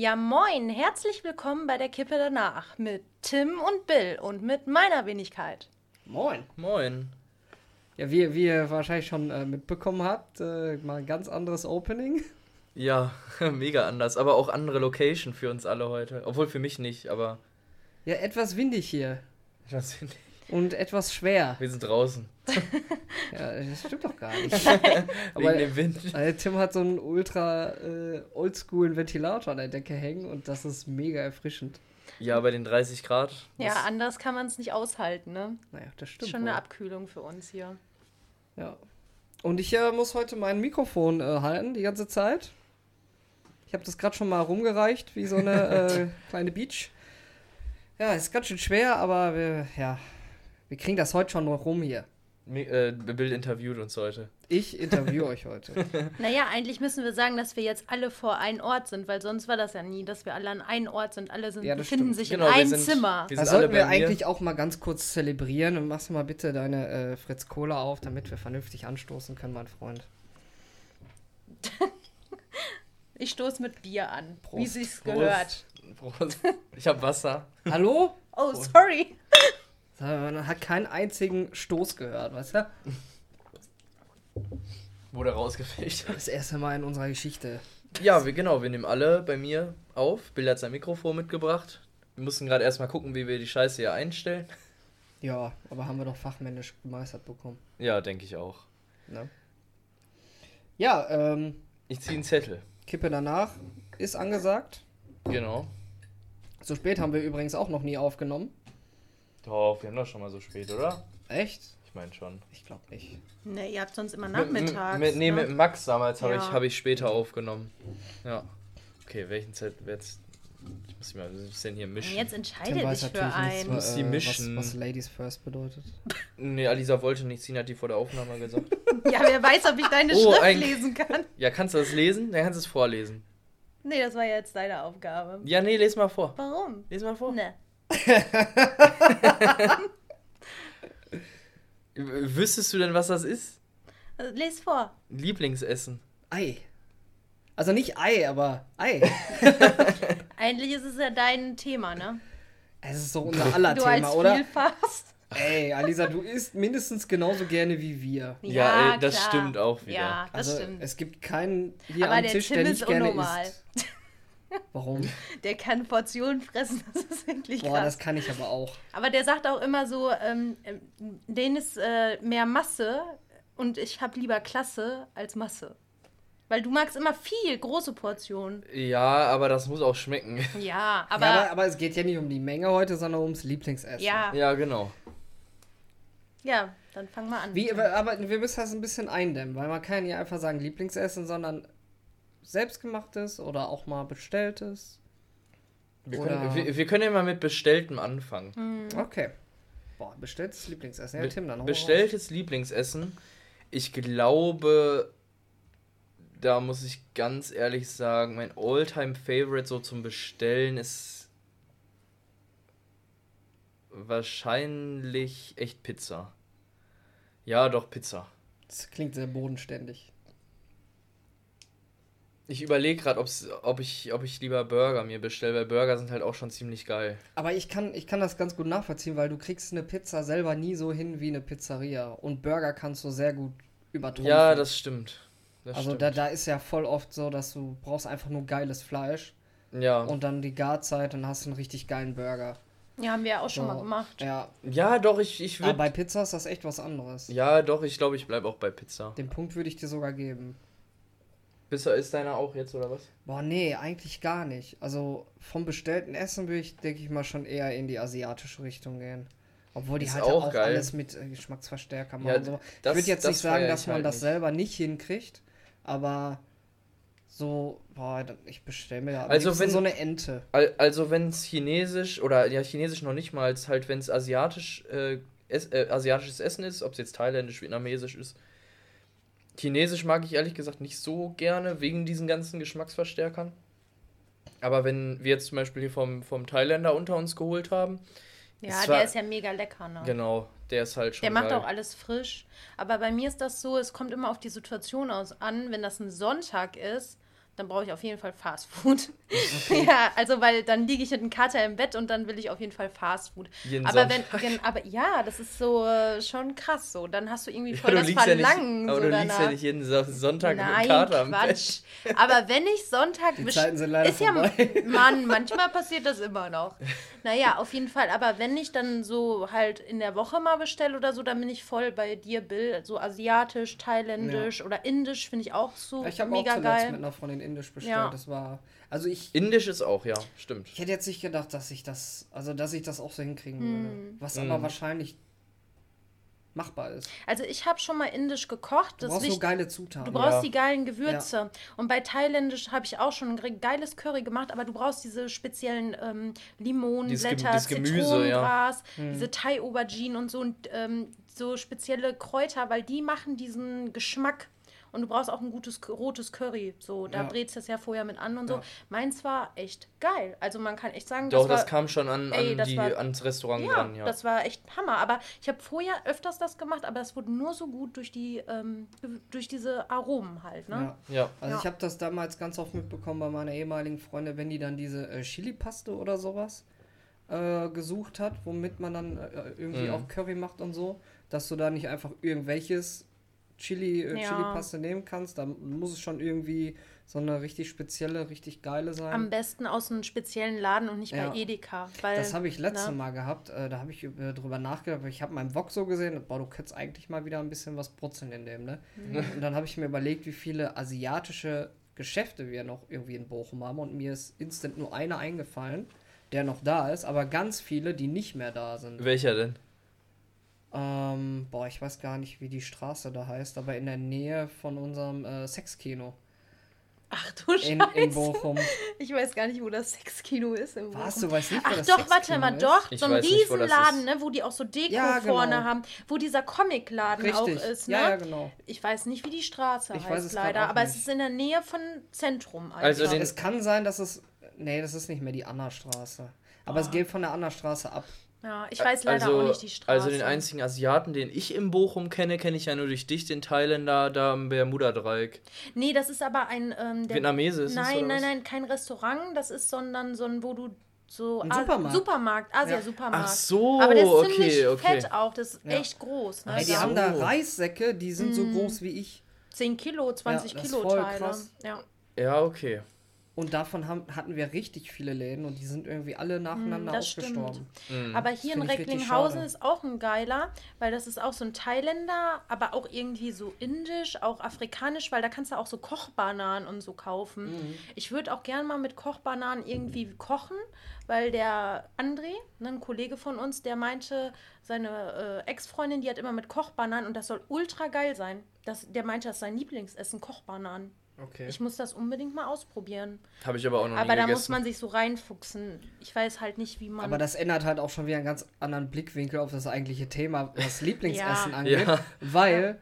Ja, moin, herzlich willkommen bei der Kippe danach mit Tim und Bill und mit meiner Wenigkeit. Moin. Moin. Ja, wie, wie ihr wahrscheinlich schon äh, mitbekommen habt, äh, mal ein ganz anderes Opening. Ja, mega anders, aber auch andere Location für uns alle heute. Obwohl für mich nicht, aber. Ja, etwas windig hier Was finde ich? Und etwas schwer. Wir sind draußen. Ja, das stimmt doch gar nicht. Wegen Aber dem Wind. äh, Tim hat so einen ultra äh, oldschool Ventilator an der Decke hängen und das ist mega erfrischend. Ja, bei den 30 Grad. Ja, anders kann man es nicht aushalten, ne? Naja, das Ist stimmt. schon eine wohl. Abkühlung für uns hier. Ja. Und ich äh, muss heute mein Mikrofon äh, halten, die ganze Zeit. Ich habe das gerade schon mal rumgereicht, wie so eine äh, kleine Beach. Ja, ist ganz schön schwer, aber wir, ja, wir kriegen das heute schon noch rum hier. Äh, Bild interviewt uns heute. Ich interviewe euch heute. Naja, eigentlich müssen wir sagen, dass wir jetzt alle vor einem Ort sind, weil sonst war das ja nie, dass wir alle an einem Ort sind. Alle sind, Ja, befinden stimmt. sich Genau, in einem sind- Zimmer. Das alle sollten wir eigentlich auch mal ganz kurz zelebrieren. Und machst du mal bitte deine äh, Fritz Cola auf, damit wir vernünftig anstoßen können, mein Freund. Ich stoße mit Bier an, wie Prost. sich's Prost. gehört. Prost. Ich habe Wasser. Hallo? Oh, sorry. Man hat keinen einzigen Stoß gehört, weißt du? Wurde rausgefischt. Das erste Mal in unserer Geschichte. Ja, wir, genau, wir nehmen alle bei mir auf. Bill hat sein Mikrofon mitgebracht. Wir mussten gerade erstmal gucken, wie wir die Scheiße hier einstellen. Ja, aber haben wir doch fachmännisch gemeistert bekommen. Ja, denke ich auch. Ne? Ja, ähm, Ich ziehe einen Zettel. Kippe danach ist angesagt. Genau. So spät haben wir übrigens auch noch nie aufgenommen. Doch, wir haben doch schon mal so spät, oder? Echt? Ich meine schon. Ich glaube nicht. Ne, ihr habt sonst immer Mit, nachmittags. mit, nee, ne? mit Max damals habe Ja. ich, hab ich später aufgenommen. Ja. Okay, welchen Zettel jetzt? Ich muss mich mal ein bisschen hier mischen. Jetzt entscheide dich für einen. Muss sie äh, was, was Ladies First bedeutet. Nee, Alisa wollte nicht ziehen, hat die vor der Aufnahme gesagt. Ja, wer weiß, ob ich deine Oh, Schrift ein- lesen kann. ja, kannst du das lesen? Dann kannst du es vorlesen. Nee, das war ja jetzt deine Aufgabe. Ja, nee, les mal vor. Warum? Les mal vor. Ne. Wüsstest du denn, was das ist? Also, Les vor. Lieblingsessen. Ei. Also nicht Ei, aber Ei. Eigentlich ist es ja dein Thema, ne? Es ist so unser aller du als Thema, oder? Vielfast. Ey, Alisa, du isst mindestens genauso gerne wie wir. Ja, ey, das klar. stimmt auch wieder. Ja, das Also stimmt. es gibt keinen hier Aber am der Tisch, Tim der ist nicht gerne unnormal. isst. Warum? Der kann Portionen fressen, das ist wirklich Boah, krass. das kann ich aber auch. Aber der sagt auch immer so, ähm, ähm, denen ist äh, mehr Masse und ich habe lieber Klasse als Masse. Weil du magst immer viel, große Portionen. Ja, aber das muss auch schmecken. Ja, aber, ja, aber, aber es geht ja nicht um die Menge heute, sondern ums Lieblingsessen. ja, Ja, genau. ja, dann fang mal an. Wie, aber aber wir müssen das ein bisschen eindämmen, weil man kann ja einfach sagen Lieblingsessen, sondern selbstgemachtes oder auch mal bestelltes. Wir Oder- können, wir, wir können ja mal mit Bestelltem anfangen. Mhm. Okay. Boah, bestelltes Lieblingsessen. Ja, Be- Tim, dann Bestelltes Lieblingsessen. Ich glaube, da muss ich ganz ehrlich sagen, mein Alltime favorite so zum Bestellen ist wahrscheinlich echt Pizza. Ja, doch Pizza. raus. Das klingt sehr bodenständig. Ich überlege gerade, ob ich, ob ich lieber Burger mir bestelle, weil Burger sind halt auch schon ziemlich geil. Aber ich kann, ich kann das ganz gut nachvollziehen, weil du kriegst eine Pizza selber nie so hin wie eine Pizzeria. Und Burger kannst du sehr gut übertrumpfen. Ja, das stimmt. Das also stimmt. da, da ist ja voll oft so, dass du brauchst einfach nur geiles Fleisch ja. und dann die Garzeit und hast einen richtig geilen Burger. Ja, haben wir ja auch schon So, mal gemacht. Ja, ja, doch, ich, ich aber würde. bei Pizza ist das echt was anderes. Ja, doch, ich glaube, ich bleibe auch bei Pizza. Den Punkt würde ich dir sogar geben. Pizza ist deiner auch jetzt, oder was? Boah, nee, eigentlich gar nicht. Also vom bestellten Essen würde ich, denke ich mal, schon eher in die asiatische Richtung gehen. Obwohl die Ist halt auch auch alles mit äh, Geschmacksverstärker machen. Ja, so. Ich würde jetzt nicht sagen, dass man halt das nicht. selber nicht hinkriegt, aber so, boah, ich bestelle mir da Also wenn- so eine Ente. Al- Also wenn es chinesisch oder ja chinesisch noch nicht mal, als halt wenn es asiatisch äh, es, äh, asiatisches Essen ist, ob es jetzt thailändisch, vietnamesisch ist. Chinesisch mag ich ehrlich gesagt nicht so gerne wegen diesen ganzen Geschmacksverstärkern. Aber wenn wir jetzt zum Beispiel hier vom, vom Thailänder unter uns geholt haben, Ja, war- der ist ja mega lecker, ne? genau, der ist halt schon. Der macht geil. auch alles frisch. Aber bei mir ist das so, es kommt immer auf die Situation aus an. Wenn das ein Sonntag ist, dann brauche ich auf jeden Fall Fast Food. ja, also weil dann liege ich mit einem Kater im Bett und dann will ich auf jeden Fall Fast Food. Jeden aber Sonntag. wenn, aber ja, das ist so äh, schon krass so. Dann hast du irgendwie Ja, voll du das liegst ja nicht, Verlangen aber so du liegst danach. ja nicht jeden So- Sonntag mit Nein, dem Kater am Bett. Quatsch. Aber wenn ich Sonntag Die Zeiten sind leider ist ja, vorbei. Mann, manchmal passiert das immer noch. Naja, auf jeden Fall. Aber wenn ich dann so halt in der Woche mal bestelle oder so, dann bin ich voll bei dir, Bill. So asiatisch, thailändisch oder indisch finde ich auch so Ich habe auch mega zuletzt geil. mit einer Freundin Indisch bestellt. Ja. Das war. Also ich, Indisch ist auch, ja, stimmt. ich hätte jetzt nicht gedacht, dass ich das, also dass ich das auch so hinkriegen Hm. würde. Was Mhm. aber wahrscheinlich machbar ist. Also ich habe schon mal indisch gekocht. Du Das brauchst nur wichtig- geile Zutaten. Du brauchst Ja. die geilen Gewürze. Und bei Thailändisch habe ich auch schon ein ge- geiles Curry gemacht, aber du brauchst diese speziellen ähm, Limonenblätter, Gemüse, ja. Zitronengras, Hm. diese Thai-Auberginen und so, und, ähm, so spezielle Kräuter, weil die machen diesen Geschmack. Und du brauchst auch ein gutes rotes Curry. So, da Ja. brätst du es ja vorher mit an und so. Ja. Meins war echt geil. Also man kann echt sagen, Doch, das war, das kam schon an, Ey, an das die, war- ans Restaurant ja, dran, ja. das war echt Hammer. Aber ich habe vorher öfters das gemacht, aber es wurde nur so gut durch die, ähm, durch diese Aromen halt, ne? Ja. ja. Also Ja. ich habe das damals ganz oft mitbekommen bei meiner ehemaligen Freundin, wenn die dann diese äh, Chili-Paste oder sowas äh, gesucht hat, womit man dann äh, irgendwie Mhm. auch Curry macht und so, dass du da nicht einfach irgendwelches Chili, äh, Ja. Chili-Paste nehmen kannst. Da muss es schon irgendwie so eine richtig spezielle, richtig geile sein. Am besten aus einem speziellen Laden und nicht Ja. bei Edeka. Weil, Das habe ich letztes ne? Mal gehabt. Äh, da habe ich äh, drüber nachgedacht. Ich habe meinen Wok so gesehen. Boah, du könntest eigentlich mal wieder ein bisschen was brutzeln in dem, ne? Mhm. Und dann habe ich mir überlegt, wie viele asiatische Geschäfte wir noch irgendwie in Bochum haben. Und mir ist instant nur einer eingefallen, der noch da ist, aber ganz viele, die nicht mehr da sind. Welcher denn? Ähm, boah, ich weiß gar nicht, wie die Straße da heißt, aber in der Nähe von unserem äh, Sexkino Ach du in, Scheiße. in Bochum. Ich weiß gar nicht, wo das Sexkino ist. Im Was, Bochum. du weißt nicht, wo Ach das doch, warte mal, ist? doch. Ich so ein Riesenladen, ne, wo die auch so Deko Ja, genau. vorne haben, wo dieser Comicladen auch ist, ne? Ja, ja, genau. Ich weiß nicht, wie die Straße Ich weiß heißt leider, aber nicht. es ist in der Nähe von Zentrum. Also einfach. den- Es kann sein, dass es. Nee, das ist nicht mehr die Anna-Straße. Aber es geht von der Anna-Straße ab. Ja, ich weiß leider also, auch nicht die Straße. Also den einzigen Asiaten, den ich im Bochum kenne, kenne ich ja nur durch dich, den Thailänder da am Bermuda-Dreieck. Nee, das ist aber ein. Ähm, der, Vietnamese ist Nein, nein, nein, kein Restaurant. Das ist, sondern so ein, wo du so. Ein Supermarkt. Supermarkt, Ja. Asia-Supermarkt. Ach so, Aber der ist okay, ziemlich okay. fett auch. Das ist Ja. echt groß. Ne? Ey, die Da- haben da so. Reissäcke, die sind Mhm. so groß wie ich. 10 Kilo, 20 das ist Kilo Teile. krass. Ja. Ja, okay. Und davon haben, hatten wir richtig viele Läden und die sind irgendwie alle nacheinander Mm, ausgestorben. Mhm. Aber hier in Recklinghausen ist auch ein geiler, weil das ist auch so ein Thailänder, aber auch irgendwie so indisch, auch afrikanisch, weil da kannst du auch so Kochbananen und so kaufen. Mhm. Ich würde auch gern mal mit Kochbananen irgendwie kochen, weil der André, ne, ein Kollege von uns, der meinte, seine äh, Ex-Freundin, die hat immer mit Kochbananen und das soll ultra geil sein. Das, der meinte, das ist sein Lieblingsessen, Kochbananen. Okay. Ich muss das unbedingt mal ausprobieren. Habe ich aber auch noch Aber nie da gegessen. muss man sich so reinfuchsen. Ich weiß halt nicht, wie man. Aber das ändert halt auch schon wieder einen ganz anderen Blickwinkel auf das eigentliche Thema, was Lieblingsessen Ja. angeht. Ja. Weil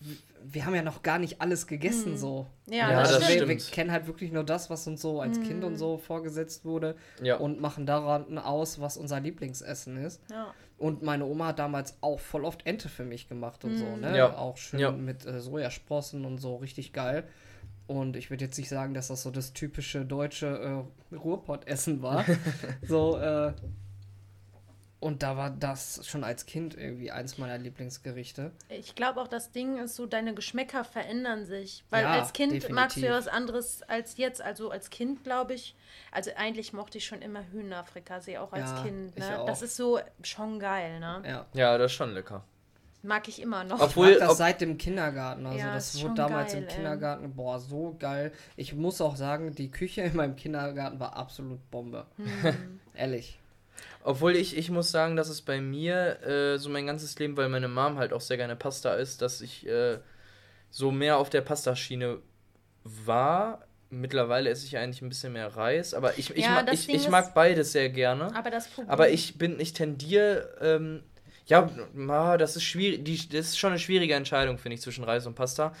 w- wir haben ja noch gar nicht alles gegessen so. ja, Ja, das, das stimmt. wir, kennen halt wirklich nur das, was uns so als Kind und so vorgesetzt wurde Ja. und machen daran aus, was unser Lieblingsessen ist. Ja. Und meine Oma hat damals auch voll oft Ente für mich gemacht und so, Mhm. ne? Ja. Auch schön Ja. mit äh, Sojasprossen und so, richtig geil. Und ich würde jetzt nicht sagen, dass das so das typische deutsche äh, Ruhrpott-Essen war. so, äh, und da war das schon als Kind irgendwie eins meiner Lieblingsgerichte. Ich glaube auch, das Ding ist so, deine Geschmäcker verändern sich. Weil Ja, als Kind definitiv. magst du ja was anderes als jetzt. Also als Kind, glaube ich. Also eigentlich mochte ich schon immer Hühnerfrikassee, auch als Ja, Kind. ich Ne? auch. Das ist so schon geil, ne? Ja. ja, das ist schon lecker. Mag ich immer noch. Obwohl- ich mag das ob- seit dem Kindergarten. Also Ja, das wurde schon damals geil, im ey. Kindergarten, boah, so geil. Ich muss auch sagen, die Küche in meinem Kindergarten war absolut Bombe. Hm. Ehrlich. Obwohl ich, ich muss sagen, dass es bei mir äh, so mein ganzes Leben, weil meine Mom halt auch sehr gerne Pasta isst, dass ich äh, so mehr auf der Pastaschiene war. Mittlerweile esse ich eigentlich ein bisschen mehr Reis, aber ich, ich, Ja, mag, ich, ich mag beides sehr gerne. Aber das Problem. Aber ich bin, ich tendiere, ähm, ja, ma, das ist schwierig, die, das ist schon eine schwierige Entscheidung, finde ich, zwischen Reis und Pasta.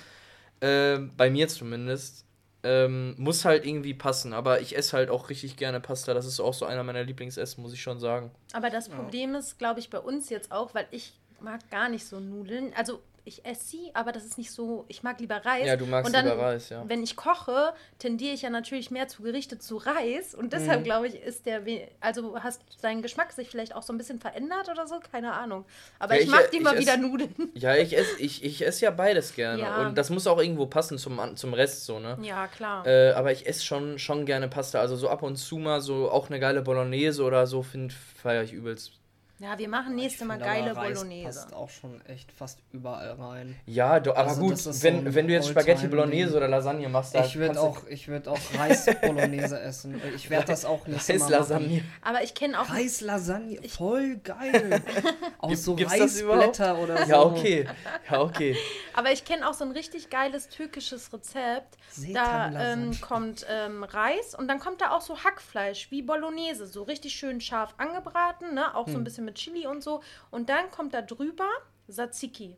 Ähm, bei mir zumindest. Ähm, muss halt irgendwie passen, aber ich esse halt auch richtig gerne Pasta. Das ist auch so einer meiner Lieblingsessen, muss ich schon sagen. Aber das Problem ist, glaube ich, bei uns jetzt auch, weil ich mag gar nicht so Nudeln. Also ich esse sie, aber das ist nicht so, ich mag lieber Reis. Ja, du magst und dann, lieber Reis, ja. Wenn ich koche, tendiere ich ja natürlich mehr zu Gerichte zu Reis und deshalb Mhm. glaube ich, ist der, also hast dein Geschmack sich vielleicht auch so ein bisschen verändert oder so, keine Ahnung. Aber Ja, ich, ich- mag mal ess- wieder Nudeln. Ja, ich esse ich, ich ess ja beides gerne. Ja. Und das muss auch irgendwo passen zum, zum Rest so, ne? Ja, klar. Äh, aber ich esse schon, schon gerne Pasta. Also so ab und zu mal so auch eine geile Bolognese oder so, finde feiere ich übelst. Ja, wir machen nächste Ich Mal geile Reis Bolognese. passt auch schon echt fast überall rein. Ja, do, aber Also gut, ist so wenn, wenn du jetzt Spaghetti. Bolognese oder Lasagne machst, Ich würde du- auch, ich würd auch Reis-Bolognese essen. Ich werde das auch nicht Reis Lasagne. Aber ich kenne auch Reis-Lasagne, voll geil. Aus so? Reisblätter oder so. Ja, okay. Ja, okay. Aber ich kenne auch so ein richtig geiles türkisches Rezept. Da ähm, kommt ähm, Reis und dann kommt da auch so Hackfleisch wie Bolognese, so richtig schön scharf angebraten, ne? auch so Hm. ein bisschen mit Chili und so. Und dann kommt da drüber Tzatziki.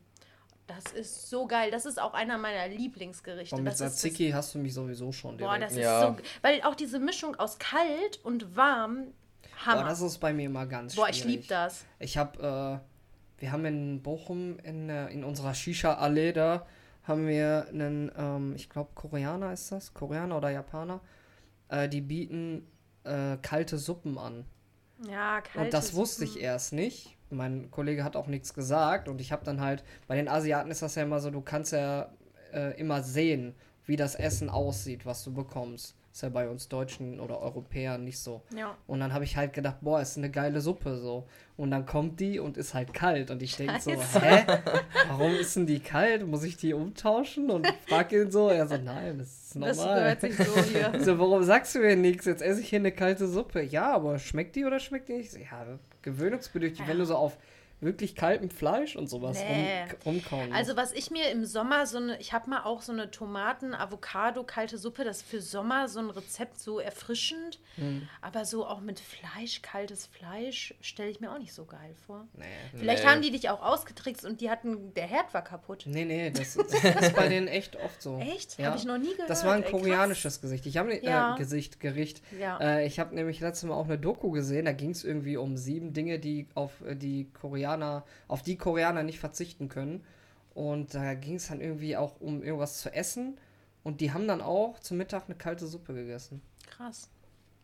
Das ist so geil. Das ist auch einer meiner Lieblingsgerichte. Und mit Tzatziki hast du mich sowieso schon direkt. Boah, das Ja. ist so. Weil auch diese Mischung aus kalt und warm, Hammer. Boah, das ist bei mir immer ganz Boah, schwierig. ich liebe das. Ich habe, äh, wir haben in Bochum in, äh, in unserer Shisha-Allee da, haben wir einen, ähm, ich glaube Koreaner ist das, Koreaner oder Japaner, äh, die bieten äh, kalte Suppen an. Ja, kalt. und das wusste ich erst nicht. Mein Kollege hat auch nichts gesagt und ich habe dann halt, bei den Asiaten ist das ja immer so, du kannst ja äh, immer sehen, wie das Essen aussieht, was du bekommst. Ist ja bei uns Deutschen oder Europäern nicht so. Ja. Und dann habe ich halt gedacht, boah, ist eine geile Suppe so. Und dann kommt die und ist halt kalt. Und ich denke so, hä? Warum ist denn die kalt? Muss ich die umtauschen? Und frag ihn so. Er so, nein, das ist Das normal. gehört sich so hier. So, warum sagst du mir nichts? Jetzt esse ich hier eine kalte Suppe. Ja, aber schmeckt die oder schmeckt die nicht? Ja, gewöhnungsbedürftig, wenn du so auf wirklich kaltem Fleisch und sowas Nee. rumkauen Also was ich mir im Sommer so eine, ich habe mal auch so eine Tomaten, Avocado, kalte Suppe, das ist für Sommer so ein Rezept so erfrischend, Hm. aber so auch mit Fleisch, kaltes Fleisch stelle ich mir auch nicht so geil vor. Nee. Vielleicht Nee. haben die dich auch ausgetrickst und die hatten, der Herd war kaputt. Nee, nee, das, das ist bei denen echt oft so. Echt? Ja. Habe ich noch nie gehört. Das war ein ey, krass. koreanisches Gesicht. Ich habe Ja. äh, Gesicht, Gericht. Ja. Äh, ich habe nämlich letztes Mal auch eine Doku gesehen. Da ging es irgendwie um sieben Dinge, die auf äh, die Koreaner, auf die Koreaner nicht verzichten können. Und da ging es dann irgendwie auch um irgendwas zu essen. Und die haben dann auch zum Mittag eine kalte Suppe gegessen. Krass.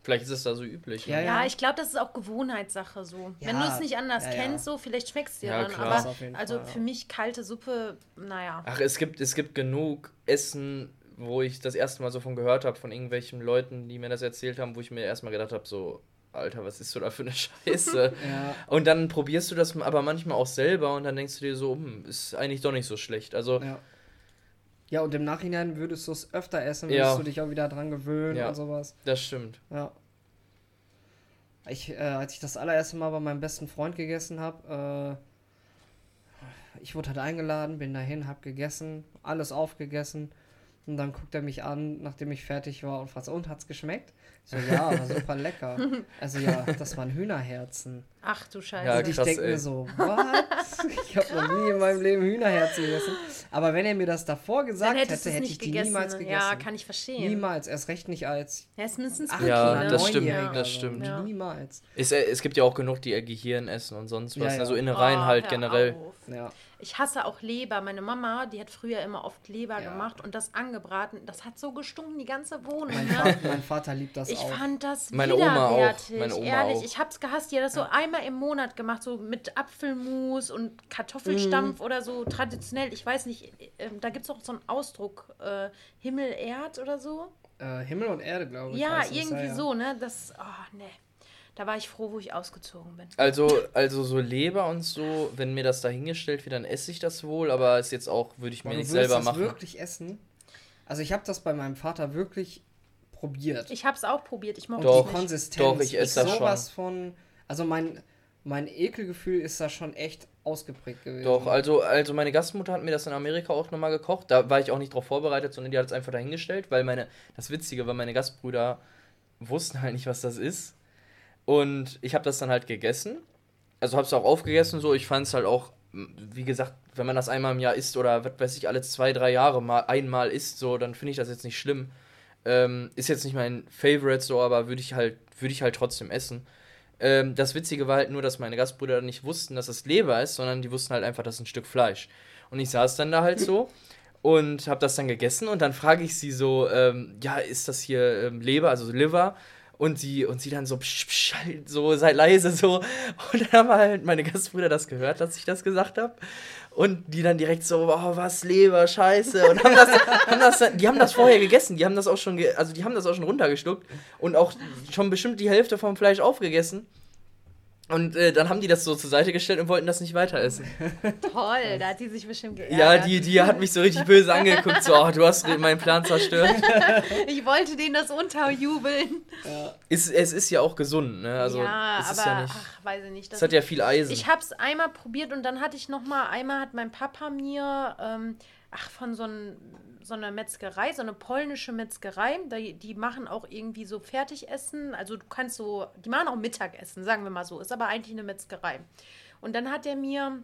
Vielleicht ist es da so üblich. Ja, ne? Ja, ich glaube, das ist auch Gewohnheitssache so. Wenn Ja, du es nicht anders ja, ja. kennst, so, vielleicht schmeckst du dir Ja, dann. klar. Aber also Fall, ja. für mich kalte Suppe, naja. Ach, es gibt, es gibt genug Essen, wo ich das erste Mal so von gehört habe, von irgendwelchen Leuten, die mir das erzählt haben, wo ich mir erstmal gedacht habe, so, Alter, was ist du da für eine Scheiße? Ja. und dann probierst du das aber manchmal auch selber und dann denkst du dir so, hm, ist eigentlich doch nicht so schlecht. Also, Ja. Ja, und im Nachhinein würdest du es öfter essen, Ja. würdest du dich auch wieder dran gewöhnen Ja. und sowas. das stimmt. Ja. Ich, äh, als ich das allererste Mal bei meinem besten Freund gegessen habe, äh, ich wurde halt eingeladen, bin dahin, hab gegessen, alles aufgegessen. Und dann guckt er mich an, nachdem ich fertig war und fragt, und hat's geschmeckt? So, ja, super lecker. Also ja, das waren Hühnerherzen. Ach du Scheiße. Ja, und ich krass, denke mir so, what? Ich habe noch nie in meinem Leben Hühnerherzen gegessen. Aber wenn er mir das davor gesagt hätte, hätte ich nicht die gegessen. niemals ne? gegessen. Ja, kann ich verstehen. Niemals, erst recht nicht als Ja, ist mindestens Ach, Cookie, Ja, ne? das stimmt, Neunjähriger, das stimmt. Ja. Niemals. Es, äh, es gibt ja auch genug, die ihr Gehirn essen und sonst was. Ja, ja. Also Innereien Oh, halt hör generell. auf. Ja. Ich hasse auch Leber. Meine Mama, die hat früher immer oft Leber Ja. gemacht und das angebraten. Das hat so gestunken, die ganze Wohnung. Mein, Ne? Vater, mein Vater liebt das Ich auch. fand das Meine Oma auch. widerwärtig. Meine Oma Ehrlich, auch. ich hab's gehasst. Die hat das so einmal im Monat gemacht, so mit Apfelmus und Kartoffelstampf Mhm. oder so traditionell. Ich weiß nicht, äh, da gibt's auch so einen Ausdruck, äh, Himmel, Erd oder so. Äh, Himmel und Erde, glaube ich. Ja, irgendwie ja. so, ne? Das, oh, ne. Da war ich froh, wo ich ausgezogen bin. Also, also so Leber und so, wenn mir das dahingestellt wird, dann esse ich das wohl, aber ist jetzt auch, würde ich mir Aber nicht würdest selber das machen. wirklich essen? Also ich habe das bei meinem Vater wirklich probiert. Ich hab's auch probiert. Ich mochte Doch, es die nicht. Konsistenz Doch, ich esse das sowas von. Also mein, mein Ekelgefühl ist da schon echt ausgeprägt gewesen. Doch, also, also meine Gastmutter hat mir das in Amerika auch nochmal gekocht. Da war ich auch nicht drauf vorbereitet, sondern die hat es einfach dahingestellt, weil meine, das Witzige war, meine Gastbrüder wussten halt nicht, was das ist. Und ich habe das dann halt gegessen. Also habe es auch aufgegessen, so. Ich fand es halt auch, wie gesagt, wenn man das einmal im Jahr isst oder was weiß ich, alle zwei, drei Jahre mal einmal isst, so, dann finde ich das jetzt nicht schlimm. Ähm, ist jetzt nicht mein Favorite, so, aber würde ich halt, würde ich halt trotzdem essen. Ähm, das Witzige war halt nur, dass meine Gastbrüder nicht wussten, dass es Leber ist, sondern die wussten halt einfach, das ist ein Stück Fleisch. Und ich saß dann da halt so und habe das dann gegessen und dann frage ich sie so, ähm, ja, ist das hier ähm, Leber, also Liver? Und sie, und sie dann so, psch, psch, halt so, sei leise so. Und dann haben halt meine Gastbrüder das gehört, dass ich das gesagt habe. Und die dann direkt so, oh, was, Leber, scheiße. Und haben das, haben das, die haben das vorher gegessen. Die haben das auch schon, also die haben das auch schon runtergeschluckt. Und auch schon bestimmt die Hälfte vom Fleisch aufgegessen. Und äh, dann haben die das so zur Seite gestellt und wollten das nicht weiter essen. Toll, da hat sie sich bestimmt geärgert. Ja, die, die hat mich so richtig böse angeguckt, so, oh, du hast meinen Plan zerstört. Ich wollte denen das unterjubeln. Ist, es ist ja auch gesund, ne? Also, ja, es aber ist ja nicht. ach, weiß ich nicht. Es Das hat ja viel Eisen. Ich habe es einmal probiert und dann hatte ich noch mal einmal hat mein Papa mir ähm, ach von so, ein, so einer Metzgerei, so eine polnische Metzgerei, die, die machen auch irgendwie so Fertigessen, also du kannst so, die machen auch Mittagessen, sagen wir mal so, ist aber eigentlich eine Metzgerei. Und dann hat er mir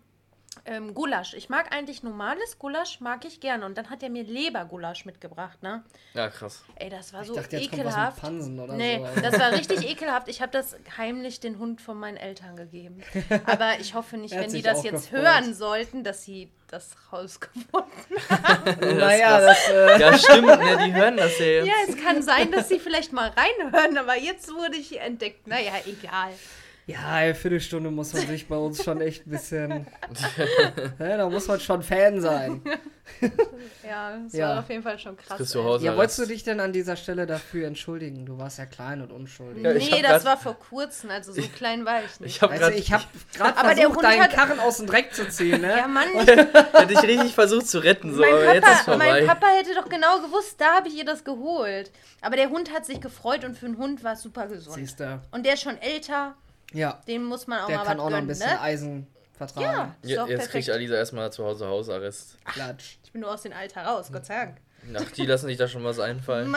ähm, Gulasch. Ich mag eigentlich normales Gulasch, mag ich gerne. Und dann hat er mir Lebergulasch mitgebracht, ne? ja, krass. Ey, das war Ich so dachte, jetzt kommt was mit ekelhaft. Pansen oder nee, so. das war richtig ekelhaft. Ich habe das heimlich den Hund von meinen Eltern gegeben. Aber ich hoffe nicht, wenn die das jetzt gefreut. hören sollten, dass sie das rausgefunden naja, das, äh, Ja, stimmt, ne? Die hören das ja jetzt. Ja, es kann sein, dass sie vielleicht mal reinhören, aber jetzt wurde ich entdeckt. Naja, egal. Ja, eine Viertelstunde muss man sich bei uns schon echt ein bisschen. ja, da muss man schon Fan sein. Ja, es Ja. war auf jeden Fall schon krass. Du. Ja, wolltest du dich denn an dieser Stelle dafür entschuldigen? Du warst ja klein und unschuldig. Ja, nee, hab das grad- war vor kurzem, also so klein war ich nicht. Ich habe gerade ich habe gerade Aber der versucht, Hund deinen hat- Karren aus dem Dreck zu ziehen, ne? ja, Mann, ich, hätte ich richtig versucht zu retten, so, mein, aber jetzt ist Papa, mein vorbei. Papa hätte doch genau gewusst, da habe ich ihr das geholt. Aber der Hund hat sich gefreut und für einen Hund war es super gesund. Siehst du. Und der ist schon älter, Ja, dem muss man auch der mal kann was auch noch ein bisschen ne? Eisen vertragen. Ja, doch Jetzt perfekt. kriegt Alisa erstmal zu Hause Hausarrest. Klatsch. Ich bin nur aus dem Alter raus, Gott sei Dank. Ach, die lassen sich da schon was einfallen.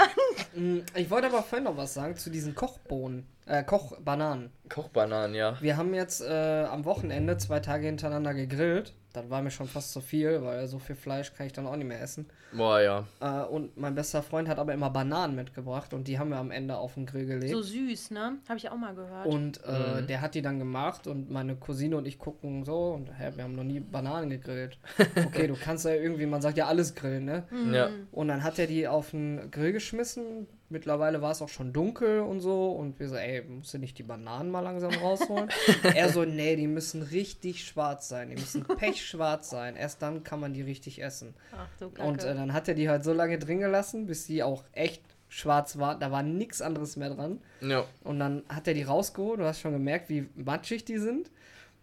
Mm, Ich wollte aber vorhin noch was sagen zu diesen Kochbohnen, äh, Kochbananen. Kochbananen, ja. Wir haben jetzt äh, am Wochenende zwei Tage hintereinander gegrillt. Das war mir schon fast zu viel, weil so viel Fleisch kann ich dann auch nicht mehr essen. Boah, ja. Äh, und mein bester Freund hat aber immer Bananen mitgebracht und die haben wir am Ende auf den Grill gelegt. So süß, ne? Habe ich auch mal gehört. Und äh, der hat die dann gemacht und meine Cousine und ich gucken so und hä, wir haben noch nie Bananen gegrillt. Okay, du kannst ja irgendwie, man sagt ja alles grillen, ne? Ja. Und dann hat er die auf den Grill geschmissen. Mittlerweile war es auch schon dunkel und so. Und wir so, ey, musst du nicht die Bananen mal langsam rausholen? er so, nee, die müssen richtig schwarz sein. Die müssen pechschwarz sein. Erst dann kann man die richtig essen. Ach du Kacke. Und äh, dann hat er die halt so lange drin gelassen, bis die auch echt schwarz war. Da war nichts anderes mehr dran. Ja. Und dann hat er die rausgeholt. Du hast schon gemerkt, wie matschig die sind.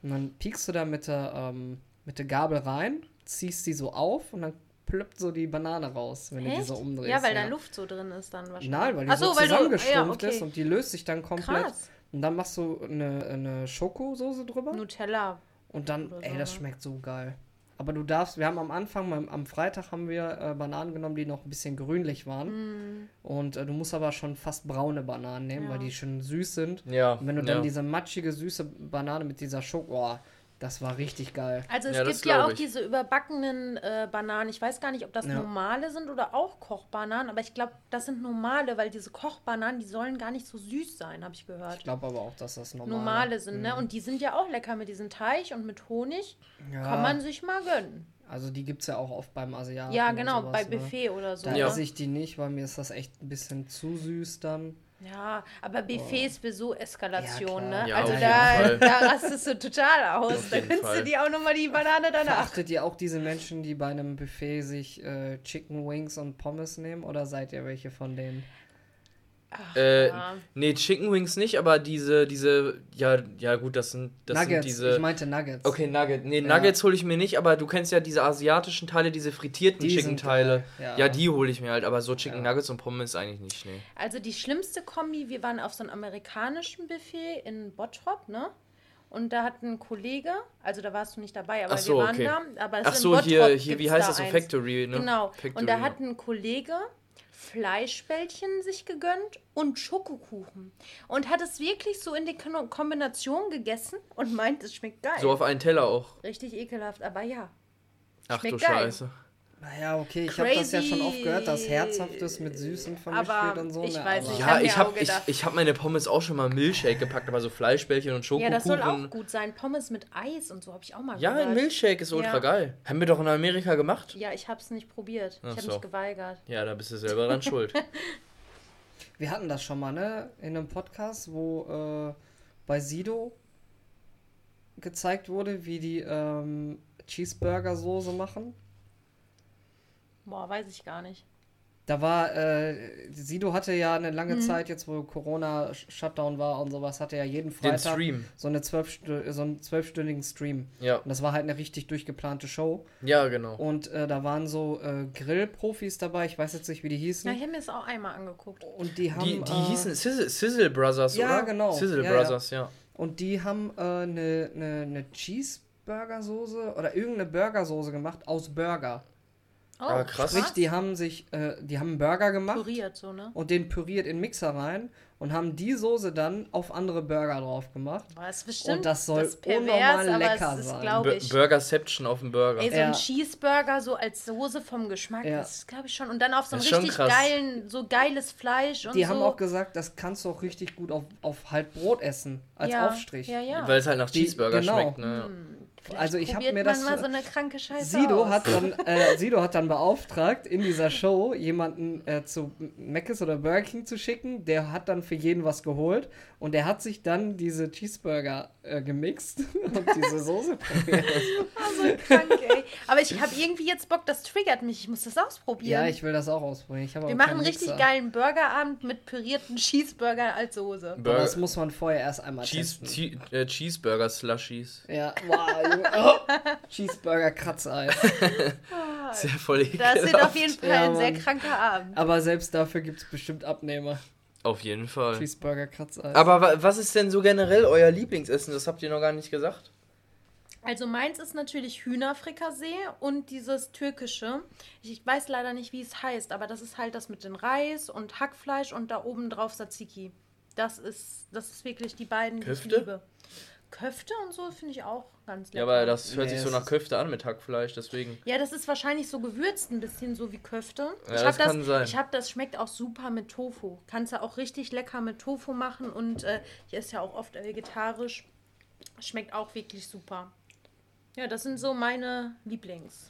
Und dann piekst du da mit der, ähm, mit der Gabel rein, ziehst die so auf und dann plöppt so die Banane raus, wenn du die Echt? so umdrehst. ja, weil da Luft so drin ist dann wahrscheinlich. Nein, weil die Ach so, du- zusammengeschrumpft ja, okay. ist und die löst sich dann komplett. Krass. Und dann machst du eine, eine Schokosoße drüber. Nutella. Und dann, ey, so, das ne? schmeckt so geil. Aber du darfst, wir haben am Anfang, am, Freitag haben wir äh, Bananen genommen, die noch ein bisschen grünlich waren. Und äh, du musst aber schon fast braune Bananen nehmen, Mm. Ja. weil die schon süß sind. Ja. Und wenn du dann ja. diese matschige, süße Banane mit dieser Schoko, oh, das war richtig geil. Also es Ja, gibt ja auch ich. diese überbackenen äh, Bananen. Ich weiß gar nicht, ob das Ja. normale sind oder auch Kochbananen, aber ich glaube, das sind normale, weil diese Kochbananen, die sollen gar nicht so süß sein, habe ich gehört. Ich glaube aber auch, dass das normal Normale sind, ne? Und die sind ja auch lecker mit diesem Teig und mit Honig. Ja, Kann man sich mal gönnen. also die gibt es ja auch oft beim Asiaten. Ja, und genau, sowas, bei ne? Buffet oder so. Da Ja. ne? esse ich die nicht, weil mir ist das echt ein bisschen zu süß dann. Ja, aber Buffet ist für so Eskalation, Ja, ne? Ja, also da, da rastest du total aus. Da kannst du Fall. dir auch nochmal die Banane danach. Verachtet ihr auch diese Menschen, die bei einem Buffet sich äh, Chicken Wings und Pommes nehmen? Oder seid ihr welche von denen? Äh, ja. nee, Chicken Wings nicht, aber diese, diese, ja, ja gut, das sind, das Nuggets, sind diese. ich meinte Nuggets. Okay, Nugget. Nee, Ja. Nuggets hole ich mir nicht, aber du kennst ja diese asiatischen Teile, diese frittierten Die sind Chicken-Teile. geil, ja. Ja. die hole ich mir halt, aber so Chicken Ja. Nuggets und Pommes eigentlich nicht, nee. Also die schlimmste Kombi, wir waren auf so einem amerikanischen Buffet in Bottrop, ne? Und da hat ein Kollege, also da warst du nicht dabei, aber Ach so, wir waren okay. da. Aber es Ach in so, hier, hier, wie heißt da das so? eins. Factory, ne? Genau. Factory, und da ja. hat ein Kollege Fleischbällchen sich gegönnt und Schokokuchen. Und hat es wirklich so in die Kombination gegessen und meint, es schmeckt geil. So auf einen Teller auch. Richtig ekelhaft, aber ja. Ach Schmeckt du geil. Scheiße. Naja, okay, ich habe das ja schon oft gehört, dass Herzhaftes mit Süßem vermischt wird und so. ich ne, weiß aber- nicht, Ja, ich habe ich, ich hab meine Pommes auch schon mal im Milchshake gepackt, aber so Fleischbällchen und Ja, Schokokuchen. das soll auch gut sein. Pommes mit Eis und so habe ich auch mal Ja, gehört. ein Milchshake ist ultra Ja. geil. Haben wir doch in Amerika gemacht. Ja, ich habe es nicht probiert. Ach ich habe so. mich geweigert. Ja, da bist du selber dran schuld. Wir hatten das schon mal, ne? In einem Podcast, wo äh, bei Sido gezeigt wurde, wie die ähm, Cheeseburger-Soße machen. Boah, weiß ich gar nicht. Da war, äh, Sido hatte ja eine lange Mhm. Zeit, jetzt wo Corona-Shutdown war und sowas, hatte er jeden Den Freitag Stream. so, eine zwölf, so einen zwölfstündigen Stream. Ja, Und das war halt eine richtig durchgeplante Show. ja, genau. Und äh, da waren so äh, Grillprofis dabei, ich weiß jetzt nicht, wie die hießen. Ja, ich habe mir das auch einmal angeguckt. Und die haben. Die, die äh, hießen Sizzle, Sizzle Brothers, Ja, oder? genau. Sizzle Ja, ja. Brothers, ja. Und die haben eine äh, ne, ne, ne Cheeseburger-Soße oder irgendeine Burgersoße gemacht aus Burger. Oh, Ah, krass. Sprich, die haben sich, äh, die haben einen Burger gemacht Püriert so, ne? und den püriert in den Mixer rein und haben die Soße dann auf andere Burger drauf gemacht. Das ist bestimmt Und das soll ist pervers, unnormal aber lecker es ist, sein. ich. Burgerception auf dem Burger. Ey, so Ja. ein Cheeseburger so als Soße vom Geschmack, Ja. das glaube ich schon. Und dann auf so ein Das richtig geilen, so geiles Fleisch und Die so. haben auch gesagt, das kannst du auch richtig gut auf, auf halt Brot essen, als ja, Aufstrich. Ja, ja. Weil es halt nach Die- Cheeseburger genau. schmeckt, ne? Vielleicht also ich hab probiert mir das- mal so eine kranke Scheiße Sido aus. hat, dann, äh, Sido hat dann beauftragt, in dieser Show jemanden äh, zu Mc's oder Burger King zu schicken. Der hat dann für jeden was geholt und der hat sich dann diese Cheeseburger äh, gemixt und diese Soße probiert. so krank, ey. Aber ich habe irgendwie jetzt Bock, das triggert mich. Ich muss das ausprobieren. ja, ich will das auch ausprobieren. Ich Wir aber machen einen richtig Mixer. geilen Burgerabend mit pürierten Cheeseburger als Soße. Aber Burger, das muss man vorher erst einmal Cheese, testen. Äh, Cheeseburger Slushies. Ja, wow. Oh. Cheeseburger Kratzeis. Sehr voll Das wird ekelhaft. auf jeden Fall Ja, ein sehr kranker Abend. Aber selbst dafür gibt es bestimmt Abnehmer. Auf jeden Fall. Cheeseburger Kratzeis. Aber wa- was ist denn so generell euer Lieblingsessen? Das habt ihr noch gar nicht gesagt. Also meins ist natürlich Hühnerfrikassee und dieses türkische. Ich weiß leider nicht, wie es heißt, aber das ist halt das mit dem Reis und Hackfleisch und da oben drauf Tzatziki. Das ist, das ist wirklich die beiden, die Köfte? ich liebe. Köfte und so finde ich auch ganz lecker. Ja, aber das hört Nee, sich so nach Köfte an mit Hackfleisch, deswegen. Ja, das ist wahrscheinlich so gewürzt, ein bisschen so wie Köfte. Ja, ich das hab kann sein. Ich habe das schmeckt auch super mit Tofu. Kannst du auch richtig lecker mit Tofu machen und äh, ich esse ja auch oft vegetarisch. Schmeckt auch wirklich super. Ja, das sind so meine Lieblings.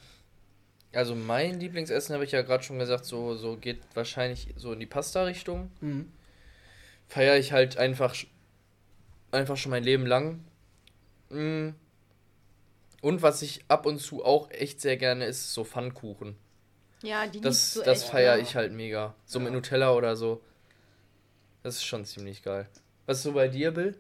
Also mein Lieblingsessen habe ich ja gerade schon gesagt, so, so geht wahrscheinlich so in die Pasta-Richtung. Mhm. Feiere ich halt einfach, einfach schon mein Leben lang. Mm. Und was ich ab und zu auch echt sehr gerne ist, so Pfannkuchen. Ja, die Das, du das feiere ich halt mega. So mit Nutella oder so. Das ist schon ziemlich geil. Was ist so bei dir, Bill?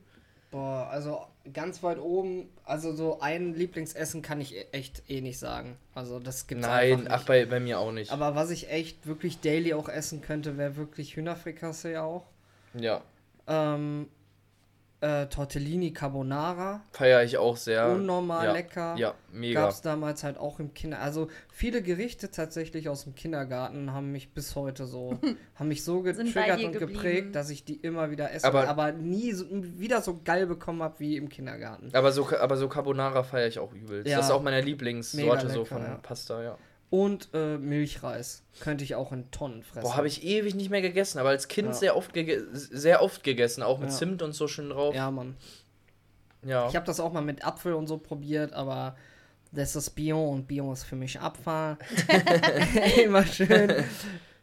Boah, also ganz weit oben, also so ein Lieblingsessen kann ich e- echt eh nicht sagen. Also das gibt's Nein, ach, bei, bei mir auch nicht. Aber was ich echt wirklich daily auch essen könnte, wäre wirklich Hühnerfrikassee auch. ja, Ähm, äh, Tortellini Carbonara, feiere ich auch sehr. unnormal ja, lecker. Ja, mega. Gab es damals halt auch im Kinder. Also viele Gerichte tatsächlich aus dem Kindergarten haben mich bis heute so, haben mich so getriggert und geblieben. geprägt, dass ich die immer wieder esse, Aber- aber, nie so, wieder so geil bekommen habe wie im Kindergarten. Aber so, aber so Carbonara feiere ich auch übelst. Ja. das ist auch meine Lieblingssorte so von ja. Pasta, ja. Und äh, Milchreis könnte ich auch in Tonnen fressen. Boah, habe ich ewig nicht mehr gegessen, aber als Kind Ja. sehr oft sehr oft gegessen, auch mit Ja. Zimt und so schön drauf. Ja, Mann. Ja. Ich habe das auch mal mit Apfel und so probiert, aber das ist Bio und Bio ist für mich Abfall. Immer schön.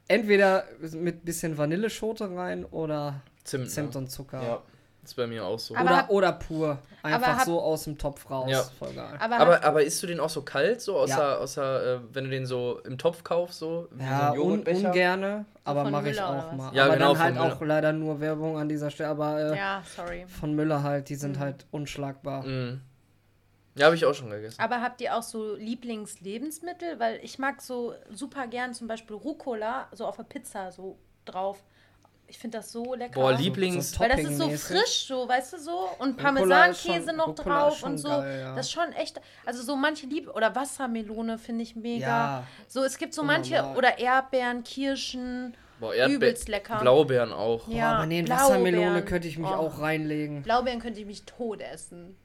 Entweder mit bisschen Vanilleschote rein oder Zimt. Zimt ne? und Zucker. Ja, ist bei mir auch so. Aber Oder, hab- oder pur. Einfach hab- so aus dem Topf raus. Ja. Voll geil. Aber, aber, aber isst du den auch so kalt, so außer, Ja. außer äh, wenn du den so im Topf kaufst, so wie Ja, so ein un ungerne, aber mache ich auch mal. Ja, aber genau, dann halt auch leider nur Werbung an dieser Stelle, aber äh, ja, sorry. von Müller halt, die sind halt unschlagbar. Mm. Ja, habe ich auch schon gegessen. Aber habt ihr auch so Lieblingslebensmittel? Weil ich mag so super gern zum Beispiel Rucola so auf der Pizza so drauf. Ich finde das so lecker. Boah, So- Lieblings... so Weil das ist so frisch, so, weißt du, so. Und Parmesankäse noch Rucola drauf und so. geil, ja. Das ist schon echt. Also, so manche Liebe. Oder Wassermelone finde ich mega. Ja. So, es gibt so manche. Unnormal. Oder Erdbeeren, Kirschen. Boah, Erdbe Übelst lecker. Blaubeeren auch. Ja, aber nee. Wassermelone könnte ich mich Oh. auch reinlegen. Blaubeeren könnte ich mich tot essen.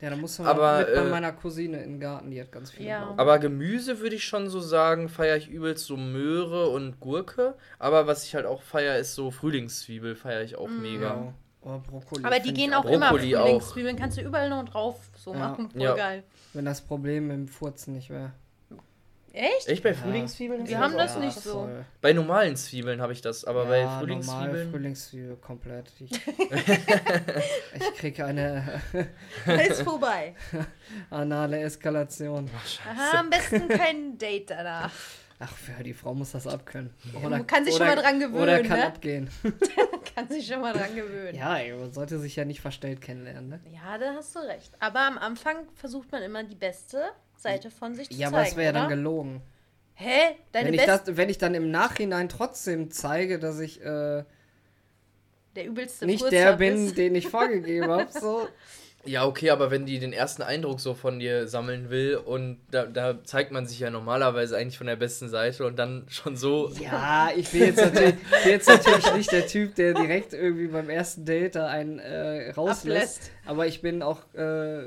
Ja, da musst du Aber, mal mit bei äh, meiner Cousine in den Garten, die hat ganz viele Ja. Aber Gemüse würde ich schon so sagen, feiere ich übelst so Möhre und Gurke. Aber was ich halt auch feiere, ist so Frühlingszwiebel, feiere ich auch mega. Ja. Oder Brokkoli. Aber die gehen ich auch immer Brokkoli auch. Frühlingszwiebeln. Kannst du überall noch drauf so Ja. machen. Voll Ja. geil. Wenn das Problem im Furzen nicht wäre. Echt? Echt bei Ja. Frühlingszwiebeln? Wir haben auch- das nicht so. voll. Bei normalen Zwiebeln habe ich das, aber ja, bei normal Frühlingszwiebeln. Frühlingszwiebel komplett. Ich, ich kriege eine Ist vorbei. anale Eskalation. Aha, am besten kein Date danach. Ach, für die Frau muss das abkönnen. Man kann sich schon mal dran gewöhnen, Oder kann ne? abgehen. Kann sich schon mal dran gewöhnen. Ja, man sollte sich ja nicht verstellt kennenlernen, ne? Ja, da hast du recht. Aber am Anfang versucht man immer die beste Seite von sich zu Ja, zeigen. aber es wäre ja dann gelogen. Hä? Deine Wenn ich, das, wenn ich dann im Nachhinein trotzdem zeige, dass ich äh, Der übelste nicht Furzer der bin, bist. den ich vorgegeben habe, so. Ja, okay, aber wenn die den ersten Eindruck so von dir sammeln will und da, da zeigt man sich ja normalerweise eigentlich von der besten Seite und dann schon so. Ja, ich bin jetzt natürlich, ich bin jetzt natürlich nicht der Typ, der direkt irgendwie beim ersten Date da einen äh, rauslässt. Ablässt. Aber ich bin auch äh,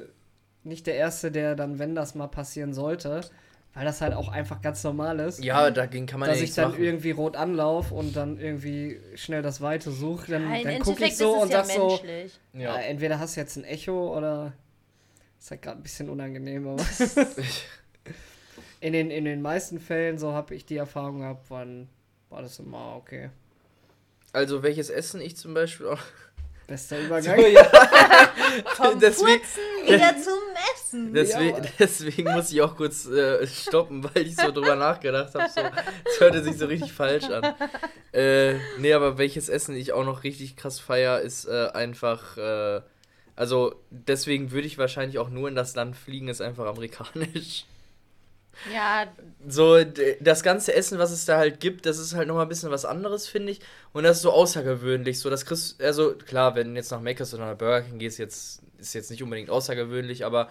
nicht der Erste, der dann, wenn das mal passieren sollte, weil das halt auch einfach ganz normal ist. Ja, dagegen kann man dass ja ich nichts dann machen. irgendwie rot anlaufe und dann irgendwie schnell das Weite suche, dann, Ja, dann gucke ich so ist es und ja sag so, menschlich. ja. Ja. entweder hast du jetzt ein Echo oder ist halt gerade ein bisschen unangenehm, aber in den, in den meisten Fällen, so habe ich die Erfahrung gehabt, waren, war das immer okay. Also welches Essen ich zum Beispiel auch. Bester So, Übergang. ja. Vom Deswegen- Furzen wieder zum Essen. Deswegen, Ja. deswegen muss ich auch kurz äh, stoppen, weil ich so drüber nachgedacht habe. So, das hörte sich so richtig falsch an. Äh, nee, aber welches Essen ich auch noch richtig krass feier, ist äh, einfach. Äh, also deswegen würde ich wahrscheinlich auch nur in das Land fliegen, ist einfach amerikanisch. Ja, So, das ganze Essen, was es da halt gibt, das ist halt nochmal ein bisschen was anderes, finde ich. Und das ist so außergewöhnlich. So, das kriegst also klar, wenn du jetzt nach Mc's oder nach Burger King gehst, jetzt ist jetzt nicht unbedingt außergewöhnlich, aber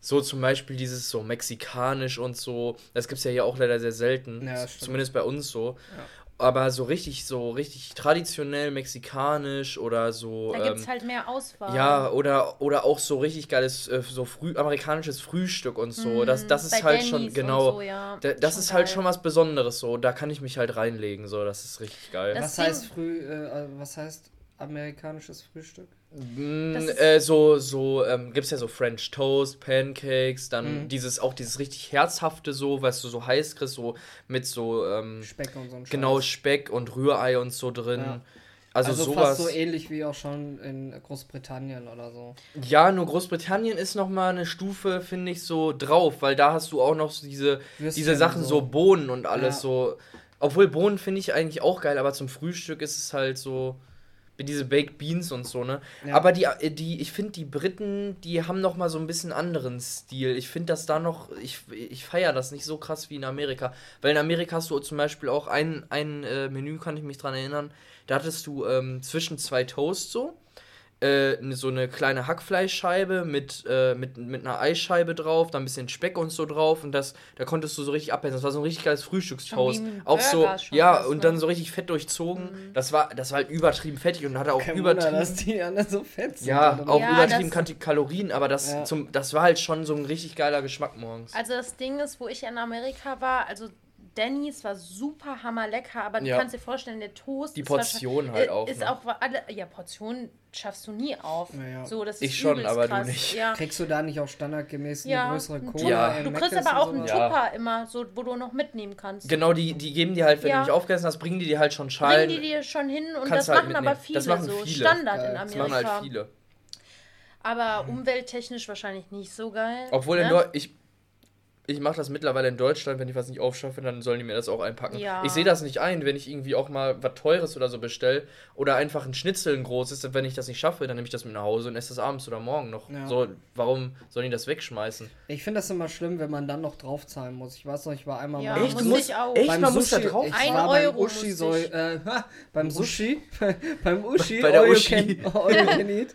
so zum Beispiel dieses so mexikanisch und so, das gibt's ja hier auch leider sehr selten. Ja, stimmt. zumindest bei uns so. Ja. Aber so richtig, so richtig traditionell mexikanisch oder so. da gibt es ähm, halt mehr Auswahl. ja, oder, oder auch so richtig geiles, äh, so früh, amerikanisches Frühstück und so. das, das ist halt Denny's schon, genau. So, ja. Da, das Schon ist halt geil. schon was Besonderes so. Da kann ich mich halt reinlegen, so. Das ist richtig geil. Das Was heißt früh, äh, was heißt amerikanisches Frühstück? Mm, äh, so, so, ähm, gibt's ja so French Toast, Pancakes, dann Mhm. dieses, auch dieses richtig herzhafte so, weißt du, so heiß kriegst, so mit so, ähm, Speck und so ein genau. Speck und Rührei und so drin. Ja. Also, Also sowas. fast so ähnlich wie auch schon in Großbritannien oder so. ja, nur Großbritannien ist noch mal eine Stufe, finde ich, so drauf, weil da hast du auch noch so diese, Würstchen diese Sachen, und so. Bohnen und alles Ja. so. Obwohl Bohnen finde ich eigentlich auch geil, aber zum Frühstück ist es halt so diese Baked Beans und so, ne? Ja. Aber die, äh, die ich finde, die Briten, die haben noch mal so ein bisschen anderen Stil. Ich finde das da noch, ich, ich feiere das nicht so krass wie in Amerika. Weil in Amerika hast du zum Beispiel auch ein, ein äh, Menü, kann ich mich dran erinnern, da hattest du ähm, zwischen zwei Toast so, äh, ne- so eine kleine Hackfleischscheibe mit, äh, mit, mit einer Eischeibe drauf, dann ein bisschen Speck und so drauf und das, da konntest du so richtig abhängen. Das war so ein richtig geiles Frühstückstoast. Schon wie ein Auch so, ja, und ne? dann so richtig fett durchzogen. Das war, das war halt übertrieben fettig und hatte auch Kein Wunder, übertrieben. dass die alle so fett sind. Ja, oder? auch Ja, übertrieben das- Kalorien, aber das, Ja. zum, das war halt schon so ein richtig geiler Geschmack morgens. Also das Ding ist, wo ich in Amerika war, also Denny's war super hammerlecker, aber du Ja. kannst dir vorstellen, der Toast Die ist Portion wahrscheinlich- halt äh, auch, Ist ne? auch alle, ja, Portionen schaffst du nie auf. Ja. So, das ist Ich schon, aber du krass. nicht. Ja. Kriegst du da nicht auch standardgemäß eine größere ein Cola? Ja. Du kriegst aber auch einen. Tupper immer, so, wo du noch mitnehmen kannst. Genau, die, die geben dir halt, wenn Ja. du nicht aufgegessen hast, bringen die dir halt schon Bringen Schalen. die dir schon hin und Kannst das du halt machen aber viele Das machen so. viele. Standard Geil. in das Amerika. machen halt viele. Aber umwelttechnisch wahrscheinlich nicht so geil. Obwohl in ne? Deu ich, ich mache das mittlerweile in Deutschland, wenn ich was nicht aufschaffe, dann sollen die mir das auch einpacken. Ja. Ich sehe das nicht ein, wenn ich irgendwie auch mal was Teures oder so bestelle oder einfach ein Schnitzel ein großes, wenn ich das nicht schaffe, dann nehme ich das mit nach Hause und esse das abends oder morgen noch. Ja. So, warum sollen die das wegschmeißen? Ich finde das immer schlimm, wenn man dann noch draufzahlen muss. Ich weiß noch, ich war einmal Ja, beim muss Sushi- ich auch. Echt? beim man muss da Sushi, drauf- ich Ein beim Euro Uschi musste so, ich. äh, beim Sushi, beim Uschi, Bei der you Uschi. can- all you can eat.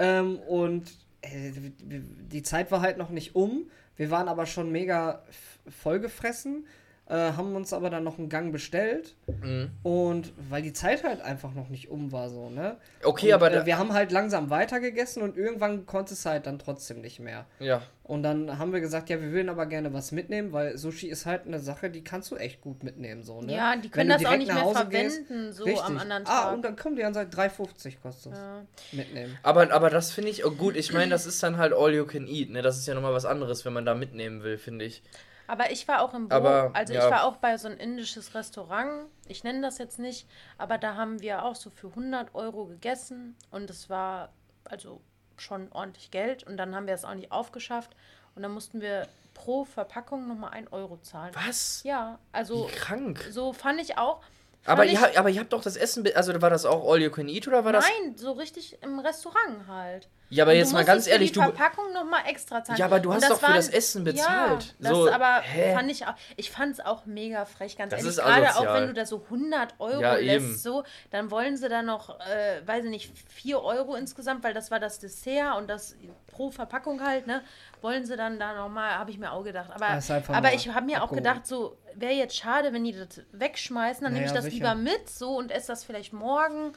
ähm, und äh, die Zeit war halt noch nicht um. Wir waren aber schon mega vollgefressen. Äh, haben uns aber dann noch einen Gang bestellt. Mhm. Und weil die Zeit halt einfach noch nicht um war, so, ne? Okay, und, aber äh, wir haben halt langsam weitergegessen und irgendwann konnte es halt dann trotzdem nicht mehr. ja. Und dann haben wir gesagt, ja, wir würden aber gerne was mitnehmen, weil Sushi ist halt eine Sache, die kannst du echt gut mitnehmen, so, ne? Ja, die können das auch nicht mehr verwenden, gehst- so Richtig. am anderen Ah, Tag. und dann kommen die an seit 3,50 kostet es. ja. Mitnehmen. Aber, aber das finde ich, oh gut, ich meine, das ist dann halt all you can eat, ne? Das ist ja nochmal was anderes, wenn man da mitnehmen will, finde ich. Aber ich war auch im Bo Aber, also ja. ich war auch bei so ein indisches Restaurant. Ich nenne das jetzt nicht, aber da haben wir auch so für 100 Euro gegessen und es war also schon ordentlich Geld und dann haben wir es auch nicht aufgeschafft und dann mussten wir pro Verpackung nochmal 1 Euro zahlen. Was? Ja, also Wie krank. so fand ich auch. Aber ihr, ich, habt- aber ihr habt doch das Essen, also war das auch all you can eat oder war das? Nein, so richtig im Restaurant halt. Ja, aber Und jetzt du mal ganz ehrlich, die du. Verpackung nochmal extra zahlen. Ja, aber du hast das doch für waren- das Essen bezahlt. Ja, das So, aber hä? fand ich auch, ich fand es auch mega frech, ganz Das ehrlich. ist Gerade auch wenn du da so 100 Euro Ja, lässt, eben. so, dann wollen sie da noch, äh, weiß ich nicht, 4 Euro insgesamt, weil das war das Dessert und das pro Verpackung halt, ne? Wollen sie dann da nochmal, habe ich mir auch gedacht. Aber, Das aber ich habe mir auch gedacht, so, wäre jetzt schade, wenn die das wegschmeißen, dann nehme ich Naja, das sicher. lieber mit, so, und esse das vielleicht morgen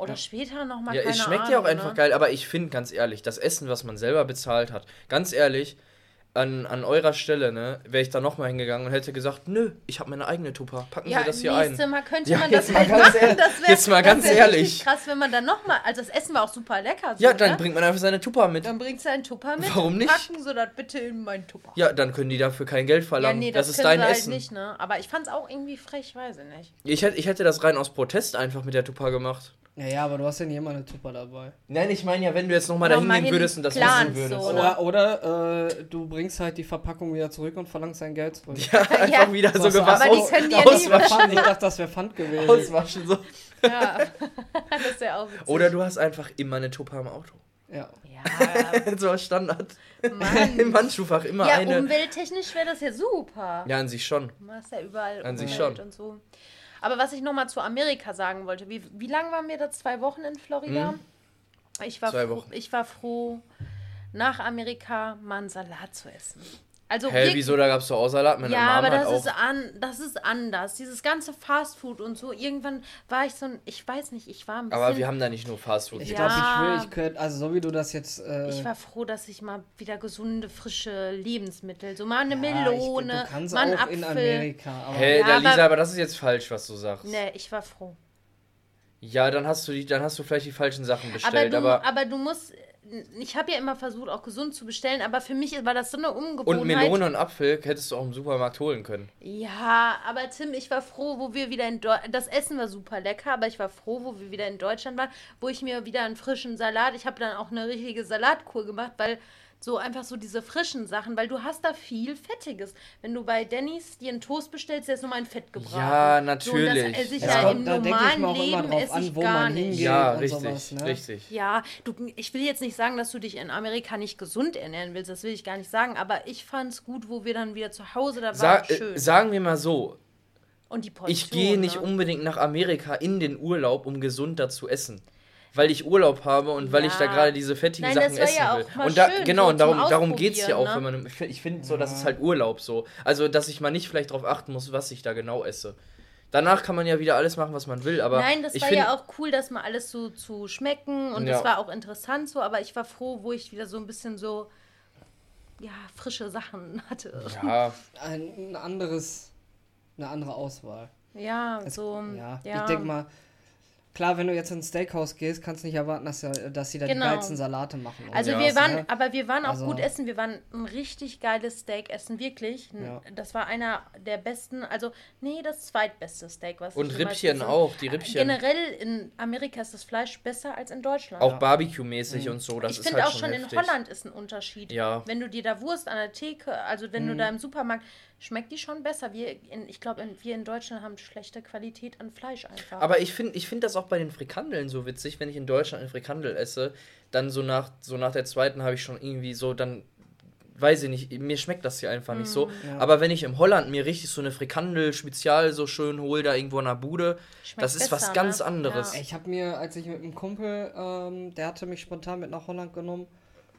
oder später nochmal, Ja, es schmeckt Ahnung, ja auch einfach ne? geil, aber ich finde ganz ehrlich, das Essen, was man selber bezahlt hat, ganz ehrlich, an, an eurer Stelle, ne, wäre ich da nochmal hingegangen und hätte gesagt, nö, ich habe meine eigene Tupper, packen Ja, Sie das hier ein. Mal könnte Ja, man jetzt das mal halt ganz machen. ehrlich- Das wär, jetzt mal ganz ehrlich. krass, wenn man dann nochmal, also das Essen war auch super lecker. So, Ja, dann ne? bringt man einfach seine Tupper mit. Dann bringst du einen Tupper mit. Warum nicht? Packen Sie das bitte in meinen Tupper. Ja, dann können die dafür kein Geld Ja, verlangen. nee, das, das, ist dein halt Essen. nicht, ne? Aber ich fand's auch irgendwie frech, weiß ich nicht. Ich, hätte, ich hätte das rein aus Protest einfach mit der Tupper gemacht. Ja, ja, aber du hast ja nie immer eine Tupper dabei. Nein, ich meine ja, wenn du jetzt nochmal Noch da mal hingehen hin würdest und das wissen würdest. so. Oder, oder äh, du bringst halt die Verpackung wieder zurück und verlangst dein Geld zurück. Ja, einfach Ja. wieder so Was- gewaschen. Aber die können die ja nicht auswaschen. Ich dachte, das wäre Pfand gewesen. auswaschen so. Ja. das wäre auch witzig. Oder du hast einfach immer eine Tupper im Auto. Ja. Ja, so als Standard. Mann. Im Handschuhfach immer ja eine. umwelttechnisch wäre das ja super. Ja, an sich schon. Du hast ja überall An sich Umwelt schon. und so. Aber was ich nochmal zu Amerika sagen wollte, wie, wie lange waren wir da? Zwei Wochen in Florida? Ich, war Hm? Zwei froh, Wochen. ich war froh, nach Amerika mal einen Salat zu essen. Also Hä, wirklich- wieso, da gab's doch auch Salat? Meine ja, Mom aber hat das auch. ist, an, das ist anders. Dieses ganze Fastfood und so. Irgendwann war ich so ein, ich weiß nicht, ich war ein bisschen. aber wir haben da nicht nur Fastfood. Ich Ja. glaube, ich will, ich könnte, also so wie du das jetzt. Äh, ich war froh, dass ich mal wieder gesunde, frische Lebensmittel, so mal eine ja, Melone, Ich, du kannst mal einen auch Apfel. in Amerika. Aber Hä, Ja, da, Lisa, aber- aber das ist jetzt falsch, was du sagst. Nee, ich war froh. Ja, dann hast du die, dann hast du vielleicht die falschen Sachen Aber bestellt, du, aber. aber, du musst. Ich habe ja immer versucht, auch gesund zu bestellen, aber für mich war das so eine und Ungewohnheit. Melone und Apfel hättest du auch im Supermarkt holen können. Ja, aber Tim, ich war froh, wo wir wieder in Deutschland. Das Essen war super lecker, aber ich war froh, wo wir wieder in Deutschland waren, wo ich mir wieder einen frischen Salat. Ich habe dann auch eine richtige Salatkur gemacht, weil so einfach so diese frischen Sachen, weil du hast da viel Fettiges. Wenn du bei Denny's dir einen Toast bestellst, der ist nur mal ein Fett gebraten. Ja, So, und das natürlich. esse ich ja, kommt- im da denke ich normalen Leben esse an, ich wo gar man nicht. Ja, und richtig, sowas, ne? richtig. Ja, du, ich will jetzt nicht sagen, dass du dich in Amerika nicht gesund ernähren willst, das will ich gar nicht sagen, aber ich fand es gut, wo wir dann wieder zu Hause, da Sa war es schön. äh, sagen wir mal so, Und die Portion, ich gehe nicht ne? unbedingt nach Amerika in den Urlaub, um gesunder zu essen. Weil ich Urlaub habe und weil ich da gerade diese fettigen Nein, Sachen das war essen ja will. und da, schön, genau, so und darum, darum geht es ja auch, Ausprobieren, wenn man. Ich finde, ich find so, das ist halt Urlaub so. Also, dass ich mal nicht vielleicht darauf achten muss, was ich da genau esse. Danach kann man ja wieder alles machen, was man will, aber. Nein, das ich war find, ja auch cool, das mal alles so zu schmecken und Ja. das war auch interessant so, aber ich war froh, wo ich wieder so ein bisschen so, ja, frische Sachen hatte. Ja, ein, ein anderes, eine andere Auswahl. Ja, Es- so, ja, ja. ich denke mal, klar, wenn du jetzt ins Steakhouse gehst, kannst du nicht erwarten, dass, ja- dass sie da Genau. die geilsten Salate machen. Also Ja. wir sowas, waren, ne? aber wir waren auch Also- gut essen. Wir waren ein richtig geiles Steak essen, wirklich. Ja. Das war einer der besten, also nee, das zweitbeste Steak, was und Rippchen auch, die Rippchen. Generell in Amerika ist das Fleisch besser als in Deutschland. Auch Barbecue-mäßig und so, das ich ist finde halt auch schon heftig. in Holland ist ein Unterschied. Ja. Wenn du dir da Wurst an der Theke, also wenn du da im Supermarkt, schmeckt die schon besser. Wir in, ich glaube, wir in Deutschland haben schlechte Qualität an Fleisch einfach. Aber ich finde ich find das auch bei den Frikandeln so witzig, wenn ich in Deutschland eine Frikandel esse, dann so nach, so nach der zweiten habe ich schon irgendwie so, dann weiß ich nicht, mir schmeckt das hier einfach nicht so. Mm. Ja. Aber wenn ich im Holland mir richtig so eine Frikandel spezial so schön hole, da irgendwo in der Bude, Schmeckt das ist was besser, ganz ne? anderes. Ja. Ich habe mir, als ich mit einem Kumpel, ähm, der hatte mich spontan mit nach Holland genommen,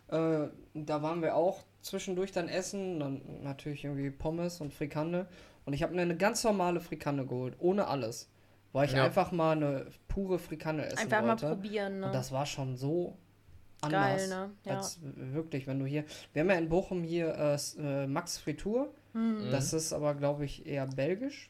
äh, da waren wir auch zwischendurch dann essen, dann natürlich irgendwie Pommes und Frikandel. Und ich habe mir eine ganz normale Frikandel geholt, ohne alles. Weil ich Ja. einfach mal eine pure Frikandel essen Einfach mal wollte. probieren, ne? Und das war schon so anders. Geil, ne? Ja. Als wirklich, wenn du hier. Wir haben ja in Bochum hier äh, äh, Max Fritur. Hm. Das ist aber, glaube ich, eher belgisch.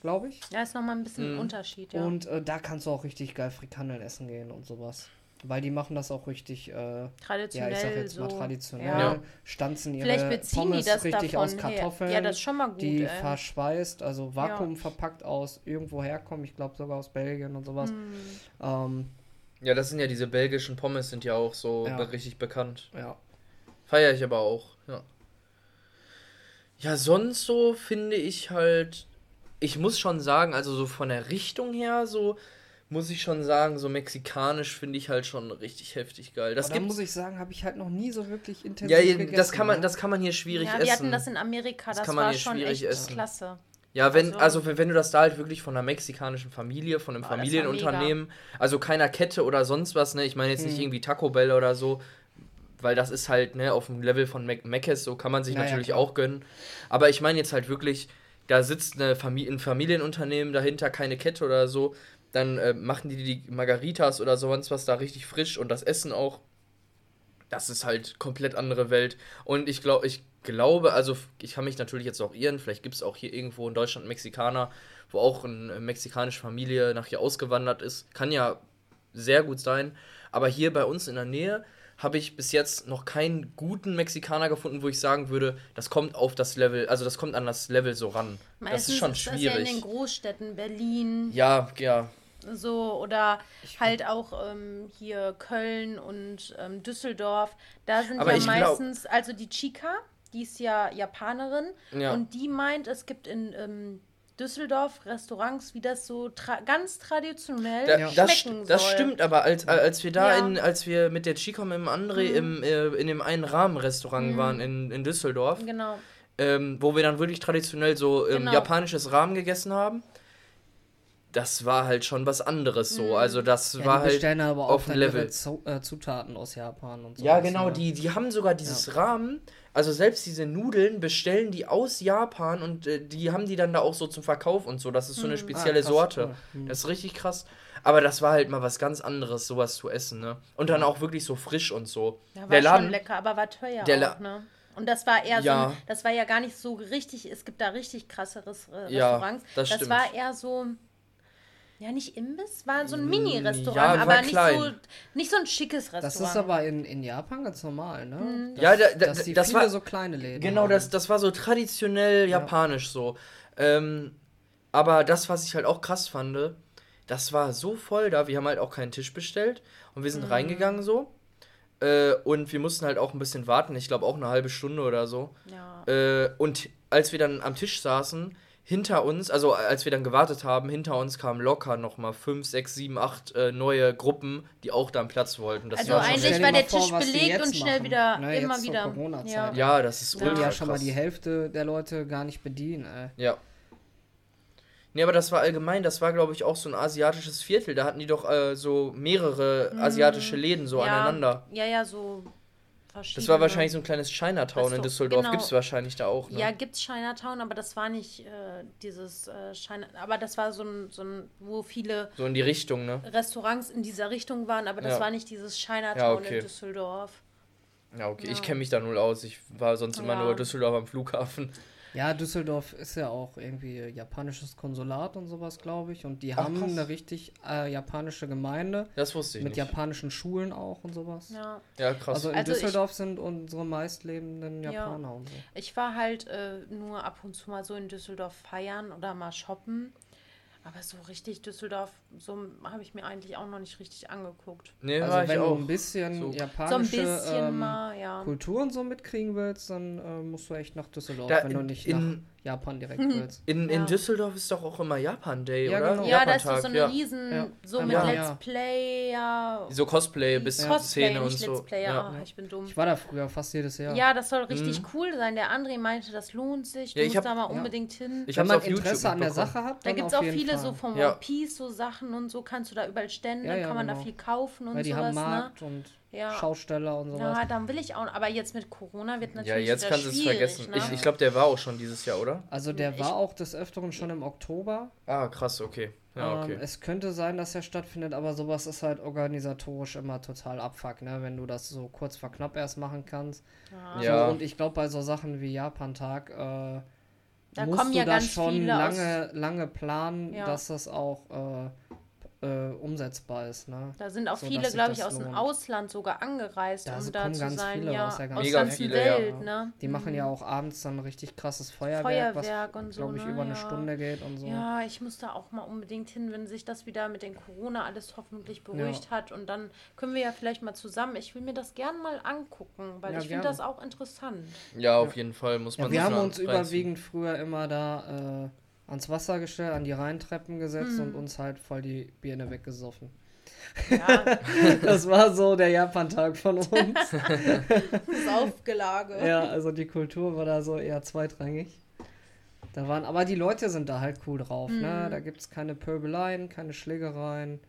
Glaube ich. Ja, ist nochmal ein bisschen ein Unterschied, ja. Und äh, da kannst du auch richtig geil Frikandeln essen gehen und sowas. Weil die machen das auch richtig, äh, ja, traditionell ich sag jetzt mal so. traditionell. Ja. Stanzen ihre Vielleicht beziehen Pommes die das richtig davon aus Kartoffeln. her. Ja, das ist schon mal gut, Die ey. verschweißt, also Vakuum verpackt aus irgendwo herkommen. Ich glaube sogar aus Belgien und sowas. Hm. Ähm, Ja, das sind ja diese belgischen Pommes, sind ja auch so Ja. richtig bekannt. ja. Feiere ich aber auch, ja. Ja, sonst so finde ich halt, ich muss schon sagen, also so von der Richtung her, so muss ich schon sagen, so mexikanisch finde ich halt schon richtig heftig geil. Das muss ich sagen, habe ich halt noch nie so wirklich intensiv ja, ja, gegessen. das kann man, ne? das kann man hier schwierig ja, essen. wir hatten das in Amerika, Das das, kann man war hier schon schwierig echt essen. klasse. Ja, wenn, Also- also, wenn, du das da halt wirklich von einer mexikanischen Familie, von einem Oh, Familienunternehmen, also keiner Kette oder sonst was, ne, ich meine jetzt nicht Mhm. irgendwie Taco Bell oder so, weil das ist halt, ne, auf dem Level von Mac Mc's, so kann man sich Ja, ja, natürlich klar. auch gönnen. Aber ich meine jetzt halt wirklich, da sitzt eine Familie, ein Familienunternehmen dahinter, keine Kette oder so, dann äh, machen die die Margaritas oder sonst was da richtig frisch und das Essen auch. Das ist halt komplett andere Welt. Und ich glaube, ich glaube, also ich kann mich natürlich jetzt auch irren, vielleicht gibt es auch hier irgendwo in Deutschland Mexikaner, wo auch eine mexikanische Familie nach hier ausgewandert ist. Kann ja sehr gut sein. Aber hier bei uns in der Nähe habe ich bis jetzt noch keinen guten Mexikaner gefunden, wo ich sagen würde, das kommt auf das Level, also das kommt an das Level so ran. das ist schon Das ja in den schwierig. Großstädten, Berlin, Ja, ja, so oder halt auch ähm, hier Köln und ähm, Düsseldorf. Da sind Aber ja ich glaub- meistens, also die Chica, die ist ja Japanerin Ja. und die meint, es gibt in ähm, Düsseldorf Restaurants, wie das so tra ganz traditionell Da, das, schmecken das soll. stimmt, aber als, als wir da Ja. Mhm. in, als wir mit der Chica mit dem André im, äh, in dem einen Rahmenrestaurant waren in, in Düsseldorf, Genau. ähm, wo wir dann wirklich traditionell so ähm, Genau. japanisches Rahmen gegessen haben, das war halt schon was anderes so. Mhm. Also das Ja, war halt bestellen aber auch auf dann dem Level. ihre Zu äh, Zutaten aus Japan und so. Ja, genau, ne? die, die haben sogar dieses Rahmen, also selbst diese Nudeln bestellen die aus Japan und äh, die haben die dann da auch so zum Verkauf und so. Das ist so eine spezielle Ah, krass, Sorte. cool. Das ist richtig krass. Aber das war halt mal was ganz anderes, sowas zu essen, ne? Und dann auch wirklich so frisch und so. Ja, war der Laden, schon lecker, aber war teuer auch, ne? Und das war eher Ja. so, das war ja gar nicht so richtig, es gibt da richtig krasseres äh, Ja, Restaurants. das das stimmt. war eher so, ja nicht Imbiss, war so ein Mini-Restaurant, ja, aber nicht so, nicht so ein schickes Restaurant. Das ist aber in, in Japan ganz normal, ne? Mhm. Dass, Ja, da- da- dass die das viele war- so kleine Läden Genau, haben. das, das war so traditionell japanisch so. Ähm, aber das, was ich halt auch krass fand, das war so voll da. Wir haben halt auch keinen Tisch bestellt und wir sind reingegangen so. Äh, und wir mussten halt auch ein bisschen warten. Ich glaube auch eine halbe Stunde oder so. ja. Äh, und als wir dann am Tisch saßen, hinter uns, also als wir dann gewartet haben, hinter uns kamen locker nochmal fünf, sechs, sieben, acht äh, neue Gruppen, die auch da einen Platz wollten. Das Also war eigentlich war der vor, Tisch die belegt und schnell machen, wieder, ne, immer wieder. Ja. Ja, das ist Die ultra ja schon mal die Hälfte der Leute gar nicht bedienen, ey. Ja. Nee, aber das war allgemein, das war, glaube ich, auch so ein asiatisches Viertel. Da hatten die doch äh, so mehrere asiatische Läden so Mhm. ja, aneinander. Ja, ja, so verschiedene. Das war wahrscheinlich so ein kleines Chinatown in Düsseldorf. genau. Gibt's wahrscheinlich da auch, ne? Ja, gibt's Chinatown, aber das war nicht äh, dieses äh, China, aber das war so ein, so ein, wo viele So in die Richtung, ne? Restaurants in dieser Richtung waren, aber das Ja. war nicht dieses Chinatown Ja, okay. in Düsseldorf. Ja, okay. Ich Ja. kenne mich da null aus. Ich war sonst immer nur Düsseldorf am Flughafen. Ja, Düsseldorf ist ja auch irgendwie japanisches Konsulat und sowas, glaube ich. Und die Ach, haben krass. eine richtig äh, japanische Gemeinde Das wusste ich mit nicht. japanischen Schulen auch und sowas. Ja. Ja, krass. Also in Also ich- Düsseldorf sind unsere meistlebenden Ja. Japaner und so. Ich war halt äh, nur ab und zu mal so in Düsseldorf feiern oder mal shoppen. Aber so richtig Düsseldorf, so habe ich mir eigentlich auch noch nicht richtig angeguckt. nee, Also war wenn du ein bisschen So. So ein japanische bisschen ähm, mal, ja. Kultur und so mitkriegen willst, dann äh, musst du echt nach Düsseldorf, Da wenn du nicht in- nach Japan direkt willst. In, in Ja. Düsseldorf ist doch auch immer Japan Day, Ja, oder? genau. Ja, da ist so eine ja. riesen, Ja. so mit Let's. Play, ja. So Cosplay bis Cosplay, Szene und so. Let's Play, ja. ich bin dumm. Ich war da früher fast jedes Jahr. Ja, das soll richtig Mhm. cool sein. Der André meinte, das lohnt sich. Du Ja, ich musst hab- da mal ja. unbedingt hin. Ich Wenn hab's man auf YouTube Interesse an der. Sache hat, da gibt es auch viele so von. One Piece, so Sachen und so kannst du da überall Stände, Ja, ja, kann man da genau. viel kaufen und Weil die sowas, haben ne? Markt und Ja. Schausteller und sowas. Ja, dann will ich auch. Aber jetzt mit Corona wird natürlich Ja, jetzt kannst du es vergessen. Ne? Ich, ich glaube, der war auch schon dieses Jahr, oder? Also der Ich- war auch des Öfteren schon im Oktober. Ah, krass, okay. Ja, okay. Ähm, es könnte sein, dass er stattfindet, aber sowas ist halt organisatorisch immer total abfuck, ne? Wenn du das so kurz vor knapp erst machen kannst. ja. Ja. So, und ich glaube, bei so Sachen wie Japan-Tag äh, Da musst kommen du ja das ganz schon viele aus- lange, lange planen, Ja. dass das auch äh, äh, umsetzbar ist, ne? Da sind auch So, viele, glaube ich, aus dem lohnt. Ausland sogar angereist, Da um da kommen zu ganz sein. viele ja, aus der aus ganzen Mega der ganzen viele, ja. Welt, ne? Die machen ja auch abends dann richtig krasses Feuerwerk, Feuerwerk was, und so, glaube ich, ne? über eine Ja. Stunde geht und so. Ja, ich muss da auch mal unbedingt hin, wenn sich das wieder mit den Corona alles hoffentlich beruhigt hat. Und dann können wir ja vielleicht mal zusammen, ich will mir das gern mal angucken, weil Ja, ich finde gerne. das auch interessant. Ja, auf jeden Fall muss man Ja, wir sich haben uns überwiegend früher immer da äh, ans Wasser gestellt, an die Rheintreppen gesetzt Hm. und uns halt voll die Birne weggesoffen. Ja, Das war so der Japan-Tag von uns. Saufgelage. ja, also die Kultur war da so eher zweitrangig. Da waren, aber die Leute sind da halt cool drauf, ne? Hm. Da gibt es keine Pöbeleien, keine Schlägereien.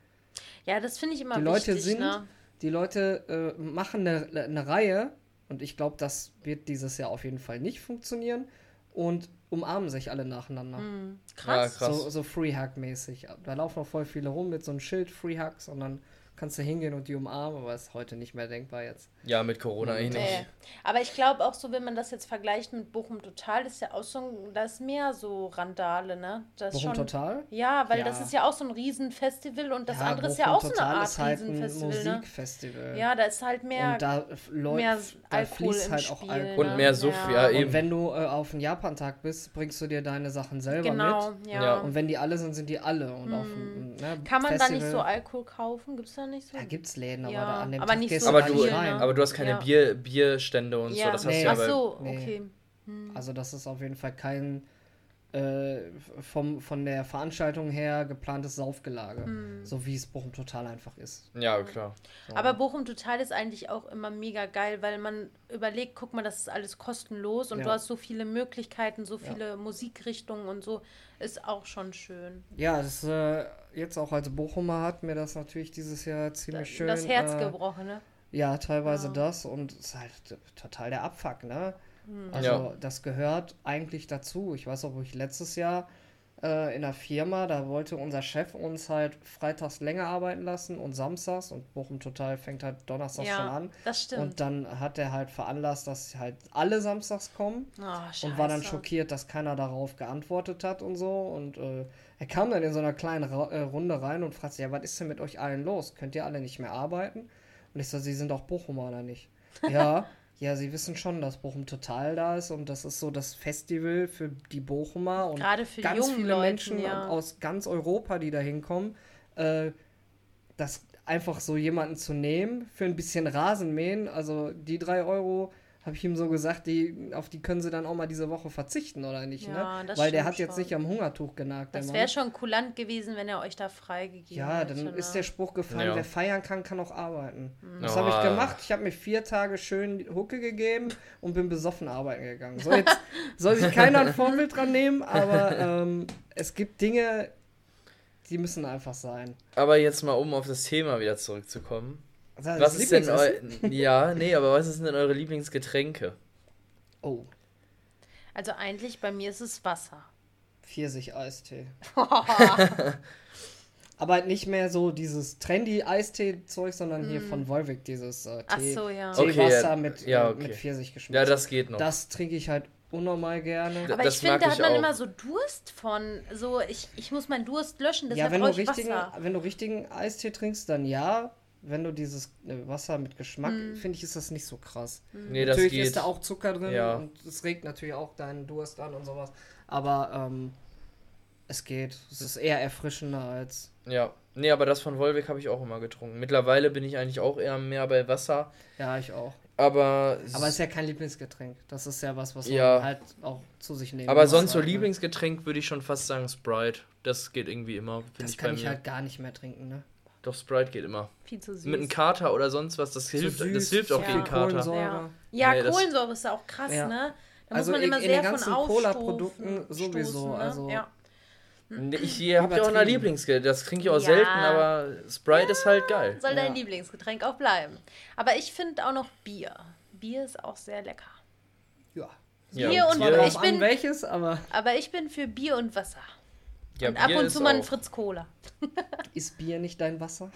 Ja, das finde ich immer Die Leute wichtig, sind- ne? Die Leute äh, machen eine, eine Reihe und ich glaube, das wird dieses Jahr auf jeden Fall nicht funktionieren und umarmen sich alle nacheinander. Hm, Ja, krass. krass. So, so Free-Hug-mäßig. Da laufen auch voll viele rum mit so einem Schild Free-Hugs und dann kannst du hingehen und die umarmen, aber ist heute nicht mehr denkbar jetzt. Ja, mit Corona eh Nee. nicht. Aber ich glaube auch so, wenn man das jetzt vergleicht mit Bochum Total, ist ja auch so, ein- da ist mehr so Randale, ne? Das Bochum schon, Total? Ja, weil Ja. das ist ja auch so ein Riesenfestival und das Ja, andere ist ja Bochum auch so eine Total Art ist halt ein Riesenfestival, ne? Musikfestival. Ja, da ist halt mehr. und da läuft, mehr da Alkohol fließt im halt auch Spiel, Alkohol. ne? Und mehr Suff, ja, Ja. eben. Und wenn du äh, auf einen Japan-Tag bist, bringst du dir deine Sachen selber genau, mit. ja. Ja. Und wenn die alle sind, sind die alle. Und auf dem ne, Kann man da nicht so Festival- Alkohol kaufen? Gibt es da nicht so? Da gibt's Läden, aber Ja, da an dem aber Tag nicht gehst so Aber du, viel, rein. ne? Aber du hast keine Ja. Bier, Bierstände und so. Das hast Nee. du ja Ach so, Nee. okay. Also das ist auf jeden Fall kein äh, vom, von der Veranstaltung her geplantes Saufgelage. So wie es Bochum total einfach ist. Ja, klar. So. Aber Bochum Total ist eigentlich auch immer mega geil, weil man überlegt, guck mal, das ist alles kostenlos und Ja. du hast so viele Möglichkeiten, so viele Musikrichtungen und so. Ist auch schon schön. Ja, das, äh, jetzt auch als Bochumer hat mir das natürlich dieses Jahr ziemlich schön. das Herz äh, gebrochen, ne? Ja, teilweise Ja. das und es ist halt total der Abfuck, ne? Hm. Also Ja. das gehört eigentlich dazu. Ich weiß auch, wo ich letztes Jahr äh, in der Firma, da wollte unser Chef uns halt freitags länger arbeiten lassen und samstags und Bochum Total fängt halt donnerstags schon Ja, an. das stimmt. Und dann hat er halt veranlasst, dass halt alle samstags kommen oh, und war dann schockiert, dass keiner darauf geantwortet hat und so. Und äh, er kam dann in so einer kleinen Ra äh, Runde rein und fragte, ja, was ist denn mit euch allen los? Könnt ihr alle nicht mehr arbeiten? Und ich so, sie sind auch Bochumer oder nicht? Ja, ja, sie wissen schon, dass Bochum total da ist und das ist so das Festival für die Bochumer und Gerade für ganz jungen viele Leute, Menschen ja. aus ganz Europa, die da hinkommen. Äh, das einfach so jemanden zu nehmen für ein bisschen Rasenmähen, also die drei Euro, habe ich ihm so gesagt, die, auf die können sie dann auch mal diese Woche verzichten, oder nicht? Ja, ne? das Weil der hat jetzt schon. nicht am Hungertuch genagt. Das wäre schon kulant gewesen, wenn er euch da freigegeben Ja, hätte. dann ne? ist der Spruch gefallen, Ja. wer feiern kann, kann auch arbeiten. Mhm. Das habe ich Oh. gemacht. Ich habe mir vier Tage schön Hucke gegeben und bin besoffen arbeiten gegangen. So, jetzt soll sich keiner ein Vorbild dran nehmen, aber ähm, es gibt Dinge, die müssen einfach sein. Aber jetzt mal, um auf das Thema wieder zurückzukommen. Das Was ist denn eu? Ja, nee, aber was sind denn eure Lieblingsgetränke? Oh, Also eigentlich bei mir ist es Wasser. Pfirsich-Eistee. Aber halt nicht mehr so dieses trendy Eistee-Zeug, sondern hier von Volvic, dieses äh. Ach Tee, so, ja. Okay, Teewasser ja. mit, Ja, äh, okay. mit Pfirsichgeschmack. Ja, das geht noch. Das trinke ich halt unnormal gerne. Aber das ich finde, da ich hat man auch. immer so Durst von. So, ich, ich muss meinen Durst löschen, Ja, deshalb wenn du, brauche ich richtigen, Wasser. wenn du richtigen Eistee trinkst, dann ja. Wenn du dieses äh, Wasser mit Geschmack, Mhm. finde ich, ist das nicht so krass. nee, das natürlich geht. ist da auch Zucker drin Ja. und es regt natürlich auch deinen Durst an und sowas. Aber ähm, es geht. Es ist eher erfrischender als. Ja. Nee, aber das von Volvic habe ich auch immer getrunken. Mittlerweile bin ich eigentlich auch eher mehr bei Wasser. Ja, ich auch. Aber, Aber es ist ja kein Lieblingsgetränk. Das ist ja was, was Ja. man halt auch zu sich nehmen aber muss sonst so halt, ne? Lieblingsgetränk würde ich schon fast sagen Sprite. Das geht irgendwie immer, finde Das ich bei kann ich mir. halt gar nicht mehr trinken, ne? Doch, Sprite geht immer. Viel zu süß. Mit einem Kater oder sonst was, das hilft, das hilft auch ja. gegen Kater. Kohlensäure. Ja, ja Nee, das- Kohlensäure ist ja auch krass, Ja. ne? Da Also muss man in- immer in sehr den ganzen von Cola-Produkten sowieso, stoßen, ne? also- Ja. Nee, Ich habe ja auch eine Übertrieben. Lieblingsgetränk. Das trinke ich auch Ja. selten, aber Sprite ist halt geil. Soll dein Ja. Lieblingsgetränk auch bleiben. Aber ich finde auch noch Bier. Bier ist auch sehr lecker. Ja. Ja, Bier und Bier- ich an bin, welches, aber aber ich bin für Bier und Wasser. Ja, und ab Bier und ist zu mal ein Fritz Cola. ist Bier nicht dein Wasser?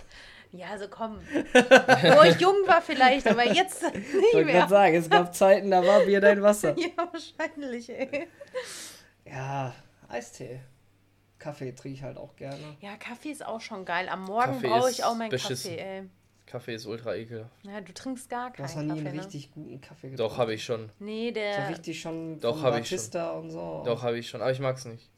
Ja, also komm. Wo ich jung war vielleicht, aber jetzt Ich nicht wollte mehr. gerade sagen, es gab Zeiten, da war Bier dein Wasser. Ja, wahrscheinlich, ey. Ja, Eistee. Kaffee trinke ich halt auch gerne. Ja, Kaffee ist auch schon geil. Am Morgen Kaffee brauche ich auch meinen beschissen. Kaffee, ey. Kaffee ist ultra ekelhaft. Ja, du trinkst gar Du keinen hast noch nie Kaffee, einen ne? richtig guten Kaffee getrunken. Doch, habe ich schon. Nee, So der... richtig schon Doch, vom hab ich schon. Und so. Doch, habe ich schon. Aber ich mag's nicht.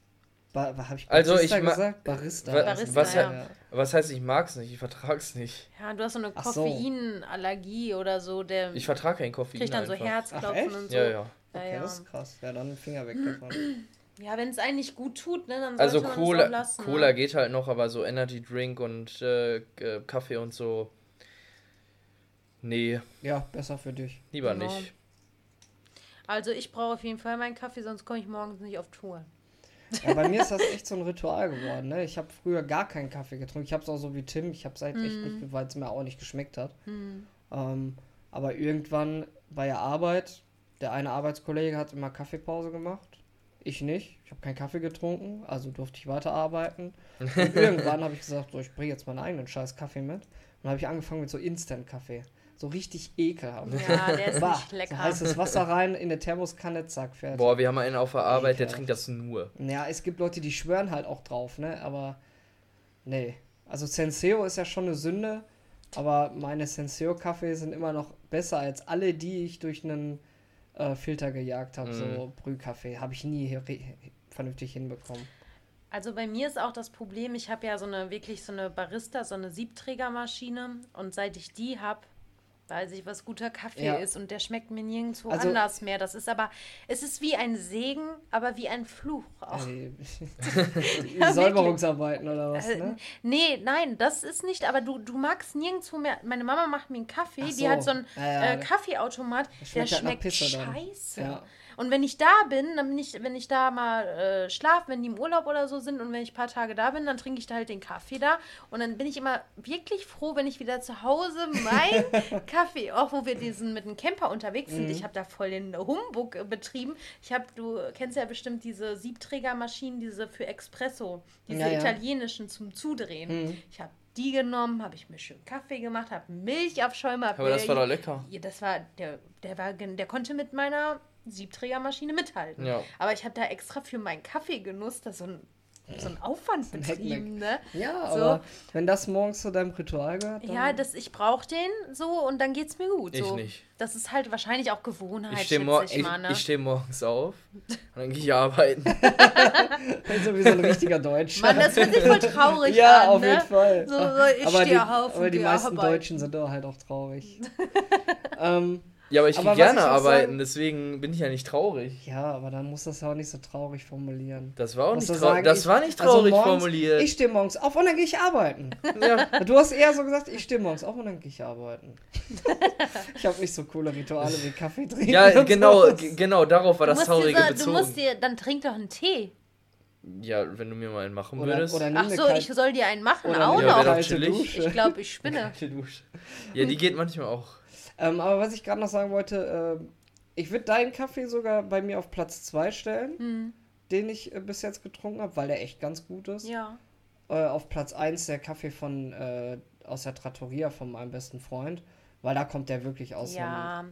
Ba hab ich Also, Barista ich ma- gesagt? Barista. Wa- Barista, was, ja. was heißt, ich mag's nicht? Ich vertrag's nicht. Ja, du hast so eine Ach so. Koffeinallergie oder so, der Ich vertrage kein Koffein kriegt dann so einfach. Herzklopfen Ach, echt? und so. Ja, ja. Ja, Okay, ja. das ist krass. Ja, dann Finger weg davon. Ja, wenn es einen nicht gut tut, ne, dann sollte Also man es auch Cola, lassen. Cola ne? geht halt noch, aber so Energy Drink und äh, Kaffee und so. Nee, Ja, besser für dich. lieber Genau. nicht. Also ich brauche auf jeden Fall meinen Kaffee, sonst komme ich morgens nicht auf Tour. Ja, bei mir ist das echt so ein Ritual geworden. Ne? Ich habe früher gar keinen Kaffee getrunken. Ich habe es auch so wie Tim. Ich habe es halt echt Mhm. nicht, weil es mir auch nicht geschmeckt hat. Ähm, aber irgendwann bei der Arbeit, der eine Arbeitskollege hat immer Kaffeepause gemacht. Ich nicht. Ich habe keinen Kaffee getrunken, also durfte ich weiterarbeiten. Und irgendwann habe ich gesagt, so, ich bringe jetzt meinen eigenen scheiß Kaffee mit. Und dann habe ich angefangen mit so Instant-Kaffee. So richtig ekelhaft. Ja, der ist Bah, nicht lecker. So heißes Wasser rein, in der Thermoskanne, zack, fertig. Boah, wir haben einen auf der Arbeit, der Ekelhaft. trinkt das nur. Ja, es gibt Leute, die schwören halt auch drauf, ne? Aber nee. Also Senseo ist ja schon eine Sünde, aber meine Senseo-Kaffee sind immer noch besser als alle, die ich durch einen äh, Filter gejagt habe. Mhm. So Brühkaffee habe ich nie vernünftig hinbekommen. Also bei mir ist auch das Problem, ich habe ja so eine wirklich so eine Barista, so eine Siebträgermaschine und seit ich die habe, weiß ich, was guter Kaffee Ja. ist und der schmeckt mir nirgendwo Also- anders mehr. Das ist aber, es ist wie ein Segen, aber wie ein Fluch auch. Ey, Ja, Säuberungsarbeiten oder was, Äh, ne? Nee, nein, das ist nicht, aber du, du magst nirgendwo mehr. Meine Mama macht mir einen Kaffee, Ach die so. hat so einen Ja, äh, der- Kaffeeautomat, der schmeckt halt nach schmeckt dann. scheiße. Und wenn ich da bin, dann bin ich, wenn ich da mal äh, schlafe, wenn die im Urlaub oder so sind und wenn ich ein paar Tage da bin, dann trinke ich da halt den Kaffee da. Und dann bin ich immer wirklich froh, wenn ich wieder zu Hause meinen Kaffee, auch wo wir diesen mit dem Camper unterwegs Mhm. sind. Ich habe da voll den Humbug äh, betrieben. Ich habe, du kennst ja bestimmt diese Siebträgermaschinen, diese für Espresso, diese Ja, ja. italienischen zum Zudrehen. Mhm. Ich habe die genommen, habe ich mir schön Kaffee gemacht, habe Milch auf Schäume. Aber das war doch lecker. ja, das war, der, der war, der konnte mit meiner Siebträgermaschine mithalten. Ja. Aber ich habe da extra für meinen Kaffeegenuss da so ein, so ein Aufwand betrieben, ne? Ja, So. aber wenn das morgens zu deinem Ritual gehört, dann Ja, das, ich brauche den so und dann geht's mir gut. Ich so. nicht. Das ist halt wahrscheinlich auch Gewohnheit, Ich stehe mor ich ich, ne? ich steh morgens auf und dann gehe ich arbeiten. so wie so ein richtiger Deutscher. Mann, das hört sich voll traurig ja, an, auf ne? jeden Fall. So, so, ich aber steh die, auf aber die meisten arbeiten. Deutschen sind doch halt auch traurig. ähm, Ja, aber ich gehe gerne ich arbeiten, sagen- deswegen bin ich ja nicht traurig. ja, aber dann muss das ja auch nicht so traurig formulieren. Das war auch nicht du traurig. sagen, Das ich- war nicht also traurig morgens- formuliert. Ich stehe morgens auf und dann gehe ich arbeiten. ja. Du hast eher so gesagt, ich stehe morgens auf und dann gehe ich arbeiten. ich habe nicht so coole Rituale wie Kaffee trinken. ja, genau, genau, darauf war Du das Traurige du bezogen. musst dir, dann trink doch einen Tee. Ja, wenn du mir mal einen machen Oder, würdest. oder Ach so, ich soll dir einen machen, oder auch noch. Ich glaube, ich spinne. Ja, die geht manchmal auch. Ähm, aber was ich gerade noch sagen wollte, ähm, ich würde deinen Kaffee sogar bei mir auf Platz 2 stellen, Hm, den ich äh, bis jetzt getrunken habe, weil der echt ganz gut ist. ja. Äh, auf Platz 1 der Kaffee von äh, aus der Trattoria von meinem besten Freund, weil da kommt der wirklich aus Ja,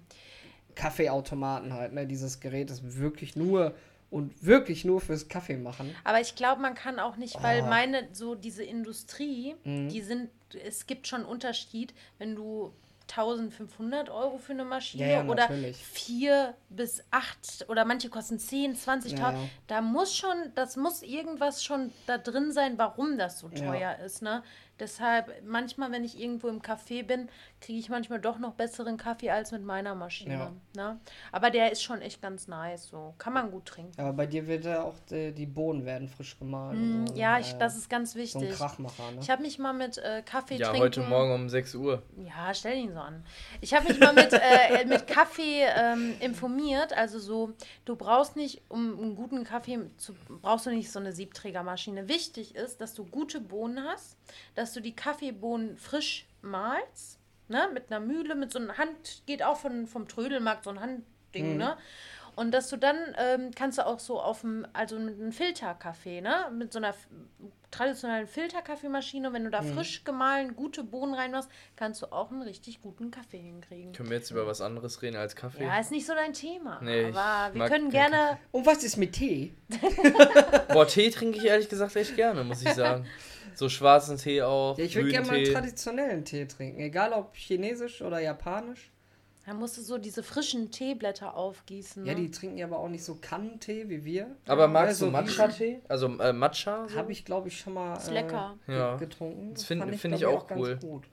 Kaffeeautomaten halt. Ne? Dieses Gerät ist wirklich nur und wirklich nur fürs Kaffee machen. aber ich glaube, man kann auch nicht, weil Oh. meine, so diese Industrie, Mhm. die sind, es gibt schon einen Unterschied, wenn du 1500 Euro für eine Maschine Ja, ja, oder natürlich. 4 bis 8 oder manche kosten 10, 20.000. Ja. Da muss schon, das muss irgendwas schon da drin sein, warum das so teuer ist, ne? Deshalb, manchmal, wenn ich irgendwo im Café bin, kriege ich manchmal doch noch besseren Kaffee als mit meiner Maschine. Ja. Ne? Aber der ist schon echt ganz nice. So kann man gut trinken. Aber bei dir wird ja auch die, die Bohnen werden frisch gemahlen. Mm, so, ja, ne? ich, das ist ganz so ein wichtig. Krachmacher, ne? Ich habe mich mal mit äh, Kaffee Ja, trinken. heute Morgen um 6 Uhr. Ja, stell ihn so an. Ich habe mich mal mit, äh, mit Kaffee ähm, informiert. Also so, du brauchst nicht, um einen guten Kaffee zu, brauchst du nicht so eine Siebträgermaschine. Wichtig ist, dass du gute Bohnen hast, dass du die Kaffeebohnen frisch mahlst, ne, mit einer Mühle, mit so einer Hand, geht auch von, vom Trödelmarkt so ein Handding, ne? Und dass du dann ähm, kannst du auch so auf dem, also mit einem Filterkaffee, ne? Mit so einer traditionellen Filterkaffeemaschine, wenn du da frisch gemahlen gute Bohnen reinmachst, kannst du auch einen richtig guten Kaffee hinkriegen. Können wir jetzt über was anderes reden als Kaffee? Ja, ist nicht so dein Thema. Nee, ich aber wir mag können gerne. Und was ist mit Tee? Boah, Tee trinke ich ehrlich gesagt echt gerne, muss ich sagen. So schwarzen Tee auch. Ja, ich würde gerne mal einen traditionellen Tee trinken. Egal ob chinesisch oder japanisch. Da musst du so diese frischen Teeblätter aufgießen. Ne? Ja, die trinken ja aber auch nicht so Kannentee wie wir. Aber magst du Also, Matcha-Tee? Also äh, Matcha? So? Habe ich, glaube ich, schon mal Ist äh, lecker. Ja. getrunken. Das find- fand find ich auch ganz cool. gut.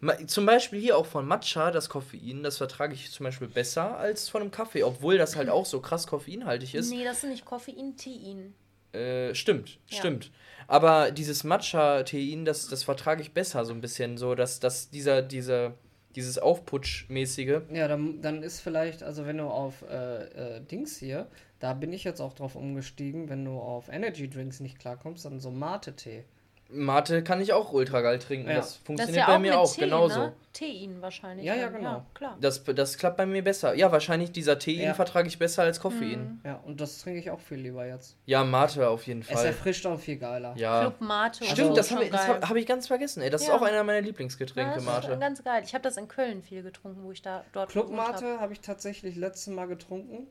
Ma- Zum Beispiel hier auch von Matcha, das Koffein, das vertrage ich zum Beispiel besser als von einem Kaffee, obwohl das halt auch so krass koffeinhaltig ist. Nee, das ist nicht Koffein, Tein. Äh, stimmt, Ja. stimmt. Aber dieses Matcha-Tein, das, das vertrage ich besser so ein bisschen, so dass, dass dieser, dieser, dieses Aufputschmäßige. Ja, dann, dann ist vielleicht, also wenn du auf äh, äh, Dings hier, da bin ich jetzt auch drauf umgestiegen, wenn du auf Energy Drinks nicht klarkommst, dann so Mate-Tee. Mate kann ich auch ultra geil trinken. Ja. Das Das ist funktioniert ja bei auch mir mit auch Tee, genauso. Ne? Tein wahrscheinlich. Ja, ja, genau. Ja, klar. Das, das klappt bei mir besser. Ja, wahrscheinlich dieser Tein Ja. vertrage ich besser als Koffein. Ja, und das trinke ich auch viel lieber jetzt. Ja, Mate auf jeden Es Fall. erfrischt auch viel geiler. Ja. Club Mate. Stimmt, so, das habe das hab, hab ich ganz vergessen, ey. Das Ja. ist auch einer meiner Lieblingsgetränke, Ja, das ist Mate. ganz geil. Ich habe das in Köln viel getrunken, wo ich da dort Club hab. Mate habe ich tatsächlich letztes Mal getrunken.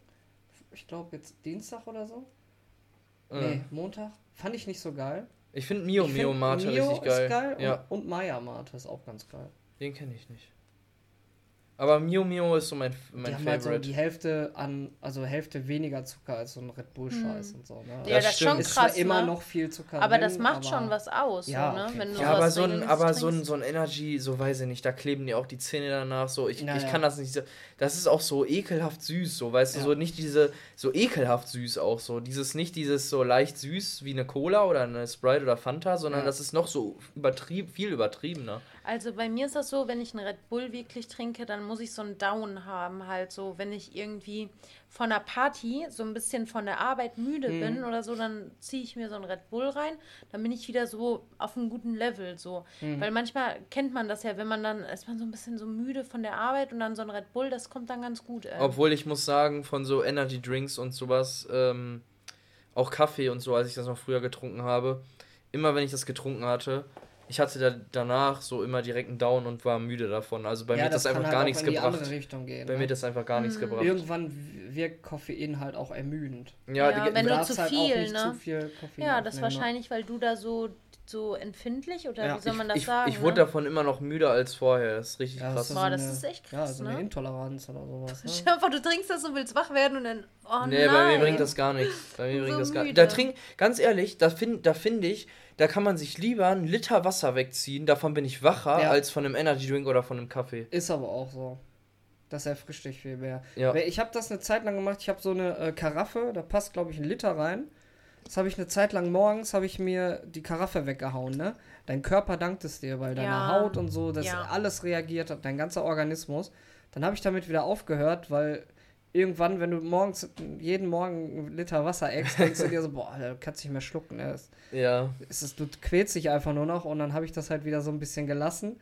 Ich glaube jetzt Dienstag oder so. Äh. Nee, Montag. Fand ich nicht so geil. Ich finde Mio Ich Mio Mate Mio richtig geil. Ist geil Ja, und, und Maya Mate ist auch ganz geil. den kenne ich nicht. Aber Mio Mio ist so mein, Die mein haben halt so Favorite. die Hälfte an, also Hälfte weniger Zucker als so ein Red Bull Scheiß und so. Ne? Ja, Das das ist schon stimmt. ist zwar krass. immer ne? noch viel Zucker aber drin, das macht aber schon was aus, Ja, so, ne? Wenn du ja, aber so ein, aber so ein, so ein Energy, so weiß ich nicht, da kleben dir auch die Zähne danach. So, ich, Ja, ich kann das nicht so. Das ist auch so ekelhaft süß, so, weißt du, Ja. so nicht diese, so ekelhaft süß auch so. Dieses, nicht dieses so leicht süß wie eine Cola oder eine Sprite oder Fanta, sondern Ja. das ist noch so übertrieben, viel übertriebener. Also bei mir ist das so, wenn ich einen Red Bull wirklich trinke, dann muss ich so einen Down haben, halt so, wenn ich irgendwie von einer Party so ein bisschen von der Arbeit müde Mhm. bin oder so, dann ziehe ich mir so einen Red Bull rein, dann bin ich wieder so auf einem guten Level so. Mhm. Weil manchmal kennt man das ja, wenn man dann, ist man so ein bisschen so müde von der Arbeit und dann so ein Red Bull, das kommt dann ganz gut. Ey. Obwohl ich muss sagen, von so Energy Drinks und sowas, ähm, auch Kaffee und so, als ich das noch früher getrunken habe, immer wenn ich das getrunken hatte, ich hatte da danach so immer direkt einen Down und war müde davon. Also bei ja, mir hat das, kann einfach halt gar nichts in die gebracht. andere Richtung gehen. Bei ne? mir hat das einfach gar nichts gebracht. Irgendwann wirkt Koffein halt auch ermüdend. Ja, Ja, die, wenn du zu halt auch viel, nicht ne? zu viel Koffein ja, das aufnehmen, ne? wahrscheinlich, weil du da so, so empfindlich oder Ja. wie soll man das ich, sagen? ich wurde ne? davon immer noch müder als vorher. Das ist richtig Ja, krass. Boah, das ist echt Ja, krass, so eine ne? Intoleranz oder sowas. Ne? Vor, du trinkst das und willst wach werden und dann, oh nee, nein. bei mir bringt das gar nichts. Bei mir So bringt das gar müde. Da trink, ganz ehrlich, da finde da find ich, da kann man sich lieber einen Liter Wasser wegziehen, davon bin ich wacher, Ja. als von einem Energy Drink oder von einem Kaffee. Ist aber auch so. Das erfrischt dich viel mehr. Ja. Ich habe das eine Zeit lang gemacht. Ich habe so eine äh, Karaffe, da passt glaube ich ein Liter rein. Das habe ich eine Zeit lang morgens, habe ich mir die Karaffe weggehauen, ne? Dein Körper dankt es dir, weil deine Ja. Haut und so, das Ja. alles reagiert hat, dein ganzer Organismus. Dann habe ich damit wieder aufgehört, weil irgendwann, wenn du morgens jeden Morgen einen Liter Wasser eckst, denkst du dir so, boah, da kannst du nicht mehr schlucken. Ne? Es, Ja. es ist, du quälst dich einfach nur noch und dann habe ich das halt wieder so ein bisschen gelassen.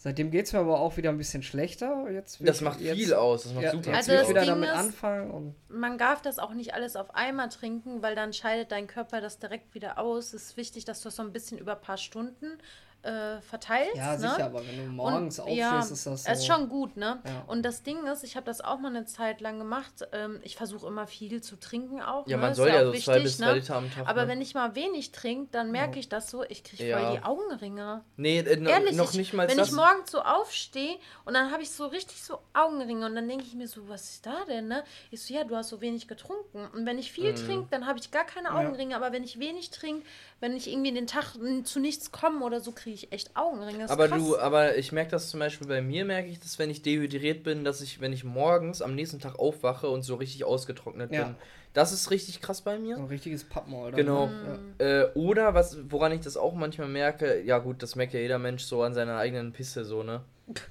Seitdem geht es mir aber auch wieder ein bisschen schlechter. Jetzt Das macht jetzt, viel aus. Das macht Ja, super Also viel wieder aus. Ding damit ist- anfangen. Und Man darf das auch nicht alles auf einmal trinken, weil dann scheidet dein Körper das direkt wieder aus. Es ist wichtig, dass du das so ein bisschen über ein paar Stunden äh, verteilst. ja, ne? sicher, aber wenn du morgens Und, aufstehst, ja, ist das so. ist schon gut, ne? Ja. Und das Ding ist, ich habe das auch mal eine Zeit lang gemacht. Ähm, ich versuche immer viel zu trinken auch. Ja, ne? man Ist soll ja auch so zwei bis drei ne? Liter am Tag. Aber ne? wenn ich mal wenig trinke, dann merke ich das so, ich kriege Ja. voll die Augenringe. Nee, äh, Ehrlich, noch ich, nicht mal wenn das. ich morgens so aufstehe und dann habe ich so richtig so Augenringe und dann denke ich mir so, was ist da denn, ne? Ich so, ja, du hast so wenig getrunken. Und wenn ich Mhm. viel trinke, dann habe ich gar keine Augenringe, aber wenn ich wenig trinke, wenn ich irgendwie den Tag zu nichts komme oder so, kriege kriege ich echt Augenringe. Das Aber krass. du, aber ich merke das zum Beispiel bei mir, merke ich das, wenn ich dehydriert bin, dass ich, wenn ich morgens am nächsten Tag aufwache und so richtig ausgetrocknet Ja. bin. Das ist richtig krass bei mir. So ein richtiges Pappmaul. Genau. ne? Äh, oder was, woran ich das auch manchmal merke, ja gut, das merkt ja jeder Mensch so an seiner eigenen Pisse, so, ne?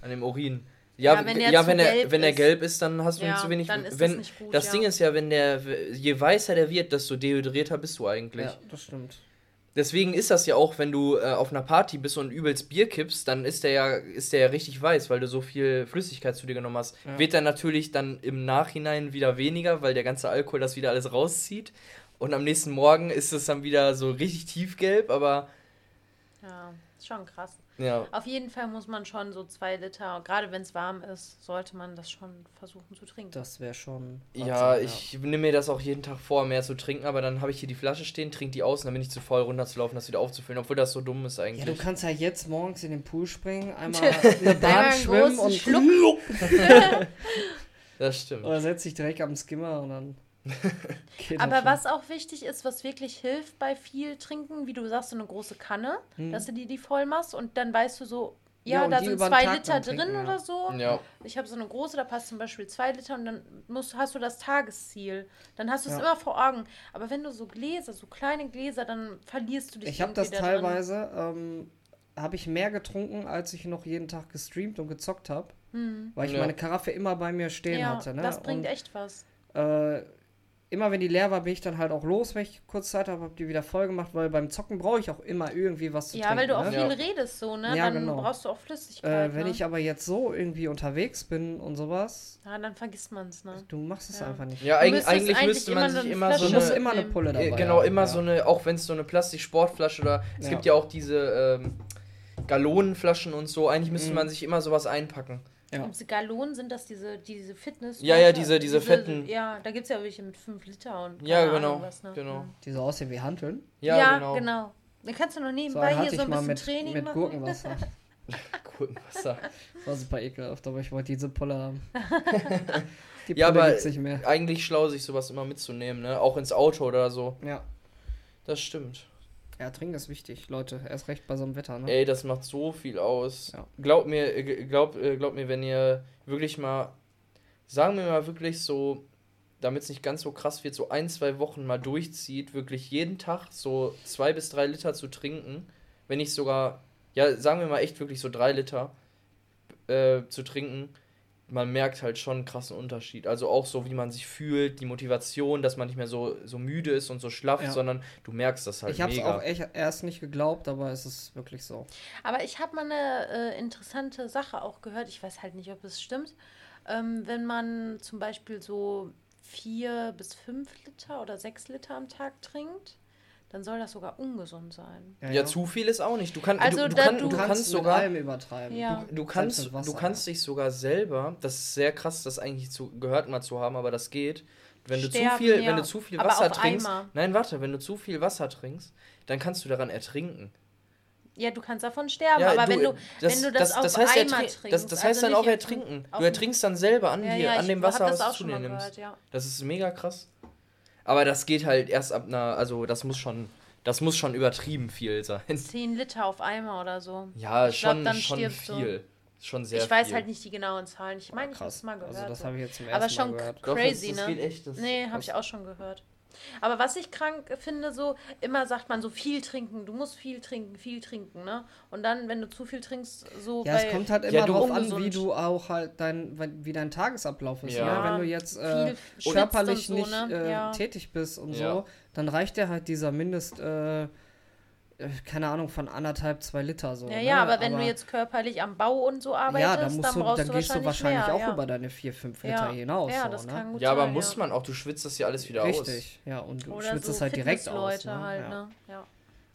An dem Urin. Ja, Ja, wenn der ja, wenn, er, gelb wenn er ist. gelb ist, dann hast du Ja, zu wenig. dann ist das wenn, nicht gut, das ja. Ding ist ja, wenn der, je weißer der wird, desto dehydrierter bist du eigentlich. Ja, das stimmt. Deswegen ist das ja auch, wenn du äh, auf einer Party bist und übelst Bier kippst, dann ist der ja, ist der ja richtig weiß, weil du so viel Flüssigkeit zu dir genommen hast. Ja. Wird dann natürlich dann im Nachhinein wieder weniger, weil der ganze Alkohol das wieder alles rauszieht. Und am nächsten Morgen ist es dann wieder so richtig tiefgelb, aber Ja, ist schon krass. Ja. Auf jeden Fall muss man schon so zwei Liter, gerade wenn es warm ist, sollte man das schon versuchen zu trinken. Das wäre schon. Ja, ich nehme mir das auch jeden Tag vor, mehr zu trinken, aber dann habe ich hier die Flasche stehen, trinke die aus und dann bin ich zu voll runterzulaufen, das wieder aufzufüllen, obwohl das so dumm ist Ja, eigentlich. du kannst ja jetzt morgens in den Pool springen, einmal eine Bahn schwimmen und Schluck. das stimmt. Oder setz dich direkt am Skimmer und dann. Aber was auch wichtig ist, was wirklich hilft bei viel Trinken, wie du sagst, so eine große Kanne, Hm. dass du die, die voll machst und dann weißt du so, Ja, ja, da sind zwei Tag Liter drin trinken, ja. oder so. Ja. Ich habe so eine große, da passt zum Beispiel zwei Liter und dann musst, hast du das Tagesziel. Dann hast du es Ja. immer vor Augen. Aber wenn du so Gläser, so kleine Gläser, dann verlierst du dich Ich habe das teilweise, ähm, habe ich mehr getrunken, als ich noch jeden Tag gestreamt und gezockt habe. Weil ich Ja. meine Karaffe immer bei mir stehen. Ja, hatte. Ne? das bringt und, echt was. äh, immer wenn die leer war, bin ich dann halt auch los, wenn ich kurz Zeit habe, habe die wieder voll gemacht, weil beim Zocken brauche ich auch immer irgendwie was zu Ja, trinken. weil du auch ne? viel Ja. redest so, ne? Ja, dann genau. brauchst du auch Flüssigkeit. Äh, wenn ne? ich aber jetzt so irgendwie unterwegs bin und sowas, ja, dann vergisst man es, ne? du machst es Ja. einfach nicht. Ja, eigentlich, eigentlich müsste man immer sich eine immer Flasche so Du musst eine, immer eine nehmen. Pulle dabei genau, haben, immer ja. so eine, auch wenn es so eine Plastik-Sportflasche oder es Ja. gibt ja auch diese ähm, Gallonenflaschen und so, eigentlich müsste Mhm. man sich immer sowas einpacken. Ja. Diese Gallonen sind das diese, diese Fitness. Ja, ja, diese- diese fetten- Ja, da gibt es ja welche mit 5 Liter und. Ja, genau, Ahnung was, ne? genau. Die so aussehen wie Hanteln. Ja, Ja, genau. genau. Dann kannst du noch So nebenbei einen hier so ein bisschen mit, Training mit machen. Gurkenwasser. Gurkenwasser. Das war super ekelhaft, aber ich wollte diese Pulle haben. Die Ja, Pulle aber gibt's nicht mehr. eigentlich schlau, sich sowas immer mitzunehmen, ne? Auch ins Auto oder so. Ja. Das stimmt. Ja, trinken ist wichtig, Leute. Erst recht bei so einem Wetter, ne? Ey, das macht so viel aus. Ja. Glaubt mir, äh, g- glaubt, äh, glaubt mir, wenn ihr wirklich mal, sagen wir mal wirklich so, damit es nicht ganz so krass wird, so ein, zwei Wochen mal durchzieht, wirklich jeden Tag so zwei bis drei Liter zu trinken, wenn nicht sogar, ja, sagen wir mal echt wirklich so drei Liter äh, zu trinken, man merkt halt schon einen krassen Unterschied. Also auch so, wie man sich fühlt, die Motivation, dass man nicht mehr so, so müde ist und so schlaff, Ja. sondern du merkst das halt ich hab's mega. auch echt erst nicht geglaubt, aber es ist wirklich so. Aber ich habe mal eine äh, interessante Sache auch gehört. Ich weiß halt nicht, ob es stimmt. Ähm, wenn man zum Beispiel so vier bis fünf Liter oder sechs Liter am Tag trinkt, dann soll das sogar ungesund sein. Ja, zu viel ist auch nicht. Du, kann, Also du, du, kann, du du, kannst, kannst sogar. übertreiben. Ja. Du kannst, Wasser, du kannst dich sogar selber, das ist sehr krass, das eigentlich zu, gehört mal zu haben, aber das geht. Wenn du zu Sterben, viel, ja. wenn du zu viel Aber Wasser trinkst, einmal. nein, warte, wenn du zu viel Wasser trinkst, dann kannst du daran ertrinken. Ja, du kannst davon sterben, Ja, aber du, wenn du das, wenn du das, das, das auf heißt, einmal ertrin- trinkst, das, das heißt also dann auch ertrinken. Du ertrinkst dann selber an, ja, dir, ja, an dem Wasser, das was du zu dir nimmst. gehört, ja. Das ist mega krass. Aber das geht halt erst ab einer, also das muss schon, das muss schon übertrieben viel sein. 10 Liter auf einmal oder so. Ja, Ich glaub, schon, dann schon stirbst du. viel. Schon sehr ich weiß viel. halt nicht die genauen Zahlen. Ich meine, ich habe es mal gehört. Also das habe ich jetzt zum Aber ersten schon Mal gehört. Doch, crazy, das, das ne? geht echt. Das Nee, habe ich auch schon gehört. Aber was ich krank finde, so, immer sagt man so viel trinken, du musst viel trinken, viel trinken, ne? Und dann, wenn du zu viel trinkst, so Ja, bei. es kommt halt immer Ja, drauf an, wie du auch halt dein, wie dein Tagesablauf ist. Ja. Ne? Wenn du jetzt äh, körperlich so, nicht ne? äh, Ja. tätig bist und Ja. so, dann reicht dir halt dieser Mindest, äh, keine Ahnung, von anderthalb, zwei Liter so. Ja, ne? ja, aber wenn du jetzt körperlich am Bau und so arbeitest, ja, dann, musst du, brauchst dann du gehst du wahrscheinlich mehr, auch ja. über deine vier, fünf Liter ja. hinaus. Ja, so, das ne? kann gut Ja, aber sein, muss ja. man auch, du schwitzt das ja alles wieder aus. Richtig, ja, und du Oder schwitzt so es halt direkt aus. Ne? halt, ja. ne? Ja.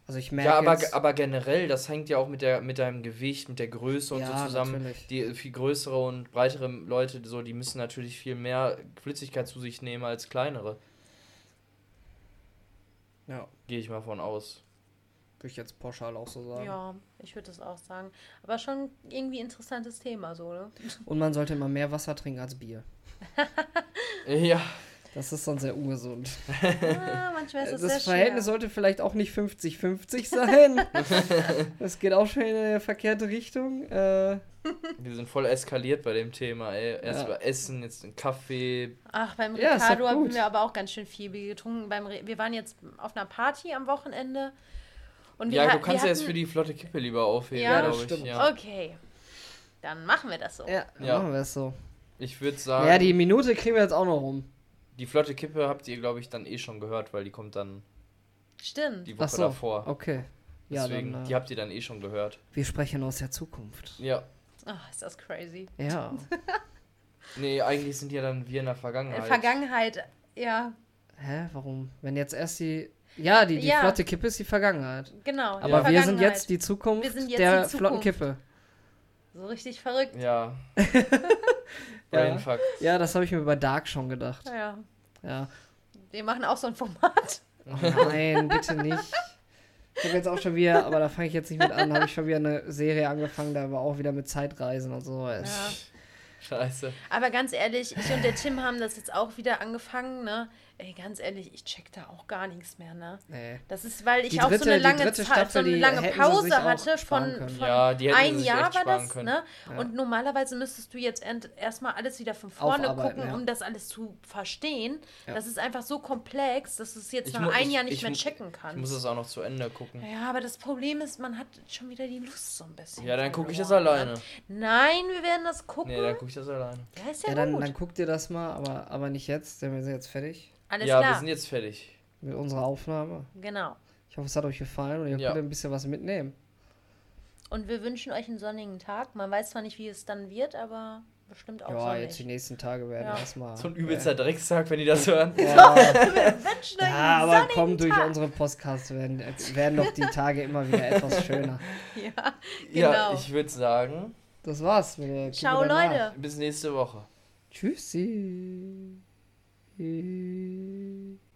Also ich merke Ja, aber, jetzt, aber generell, das hängt ja auch mit, der, mit deinem Gewicht, mit der Größe und Ja, so zusammen. natürlich. Die viel größere und breitere Leute, so, die müssen natürlich viel mehr Flüssigkeit zu sich nehmen als kleinere. ja, Gehe ich mal von aus. Würde ich jetzt pauschal auch so sagen. Ja, ich würde das auch sagen. Aber schon irgendwie interessantes Thema, so, ne? Und man sollte immer mehr Wasser trinken als Bier. Ja, Das ist dann sehr ungesund. Ah, manchmal ist Das, das, sehr Verhältnis schwer. sollte vielleicht auch nicht 50-50 sein. das geht auch schon in eine verkehrte Richtung. Äh, Wir sind voll eskaliert bei dem Thema, ey. Erst Ja. mal Essen, jetzt ein Kaffee. Ach, beim Ja, Ricardo haben wir aber auch ganz schön viel Bier getrunken. Beim Re wir waren jetzt auf einer Party am Wochenende. Und wir Ja, du kannst wir ja jetzt für die flotte Kippe lieber aufheben, Ja, das glaube ich. stimmt. Ja. Okay. Dann machen wir das so. ja, Ja. machen wir es so. Ich würde sagen, Ja, die Minute kriegen wir jetzt auch noch rum. die flotte Kippe habt ihr, glaube ich, dann eh schon gehört, weil die kommt dann Stimmt. die Woche so, davor. okay. Ja, Deswegen, dann, die äh, habt ihr dann eh schon gehört. wir sprechen aus der Zukunft. Ja. Ach, ist das crazy. Ja. Nee, eigentlich sind ja dann wir in der In Vergangenheit. Vergangenheit, ja, Hä, warum? Wenn jetzt erst die. Ja, die, die Ja. flotte Kippe ist die Vergangenheit. genau. Aber wir sind jetzt die Zukunft Wir sind jetzt der die Zukunft. flotten Kippe. So richtig verrückt. Ja. Ja. Brainfuck. Ja, das habe ich mir bei Dark schon gedacht. Ja. Ja. Wir machen auch so ein Format. Oh nein, bitte nicht. Ich habe jetzt auch schon wieder, aber da fange ich jetzt nicht mit an, habe ich schon wieder eine Serie angefangen, da war auch wieder mit Zeitreisen und so. Ja. Scheiße. Aber ganz ehrlich, ich und der Tim haben das jetzt auch wieder angefangen, ne? Ey, ganz ehrlich, ich check da auch gar nichts mehr, ne? Nee. Das ist, weil ich Die auch so dritte- eine die lange Zeit, so Staffel, eine lange Pause hatte von, von Ja, ein Jahr war das, können. ne? Ja. Und normalerweise müsstest du jetzt erstmal alles wieder von vorne gucken, ja. um das alles zu verstehen. Ja. Das ist einfach so komplex, dass du es jetzt Ich nach ein ich- Jahr nicht ich mehr checken Ich kannst. muss es auch noch zu Ende gucken. Ja, aber das Problem ist, man hat schon wieder die Lust so ein bisschen. Ja, dann gucke ich das verloren, alleine. ne? Nein, wir werden das gucken. Nee, dann gucke ich das alleine. ja, ist ja, Ja, dann, dann guck dir das mal, aber, aber nicht jetzt, denn wir sind jetzt fertig Alles ja, wir klar. sind jetzt fertig. mit unserer Aufnahme. Genau. Ich hoffe, es hat euch gefallen und ihr Ja. könnt ein bisschen was mitnehmen. Und wir wünschen euch einen sonnigen Tag. Man weiß zwar nicht, wie es dann wird, aber bestimmt auch Ja, sonnig. jetzt die nächsten Tage werden Ja. erstmal. So ein übelster Dreckstag, wenn die das hören. Äh, ja. Wir wünschen euch ja, einen aber sonnigen komm, durch Tag. unsere Podcasts werden, werden doch die Tage immer wieder etwas schöner. Ja, Ja, genau. ich würde sagen, Das war's. Mit der Kippe Ciao. Leute. bis nächste Woche. Tschüssi. へえ。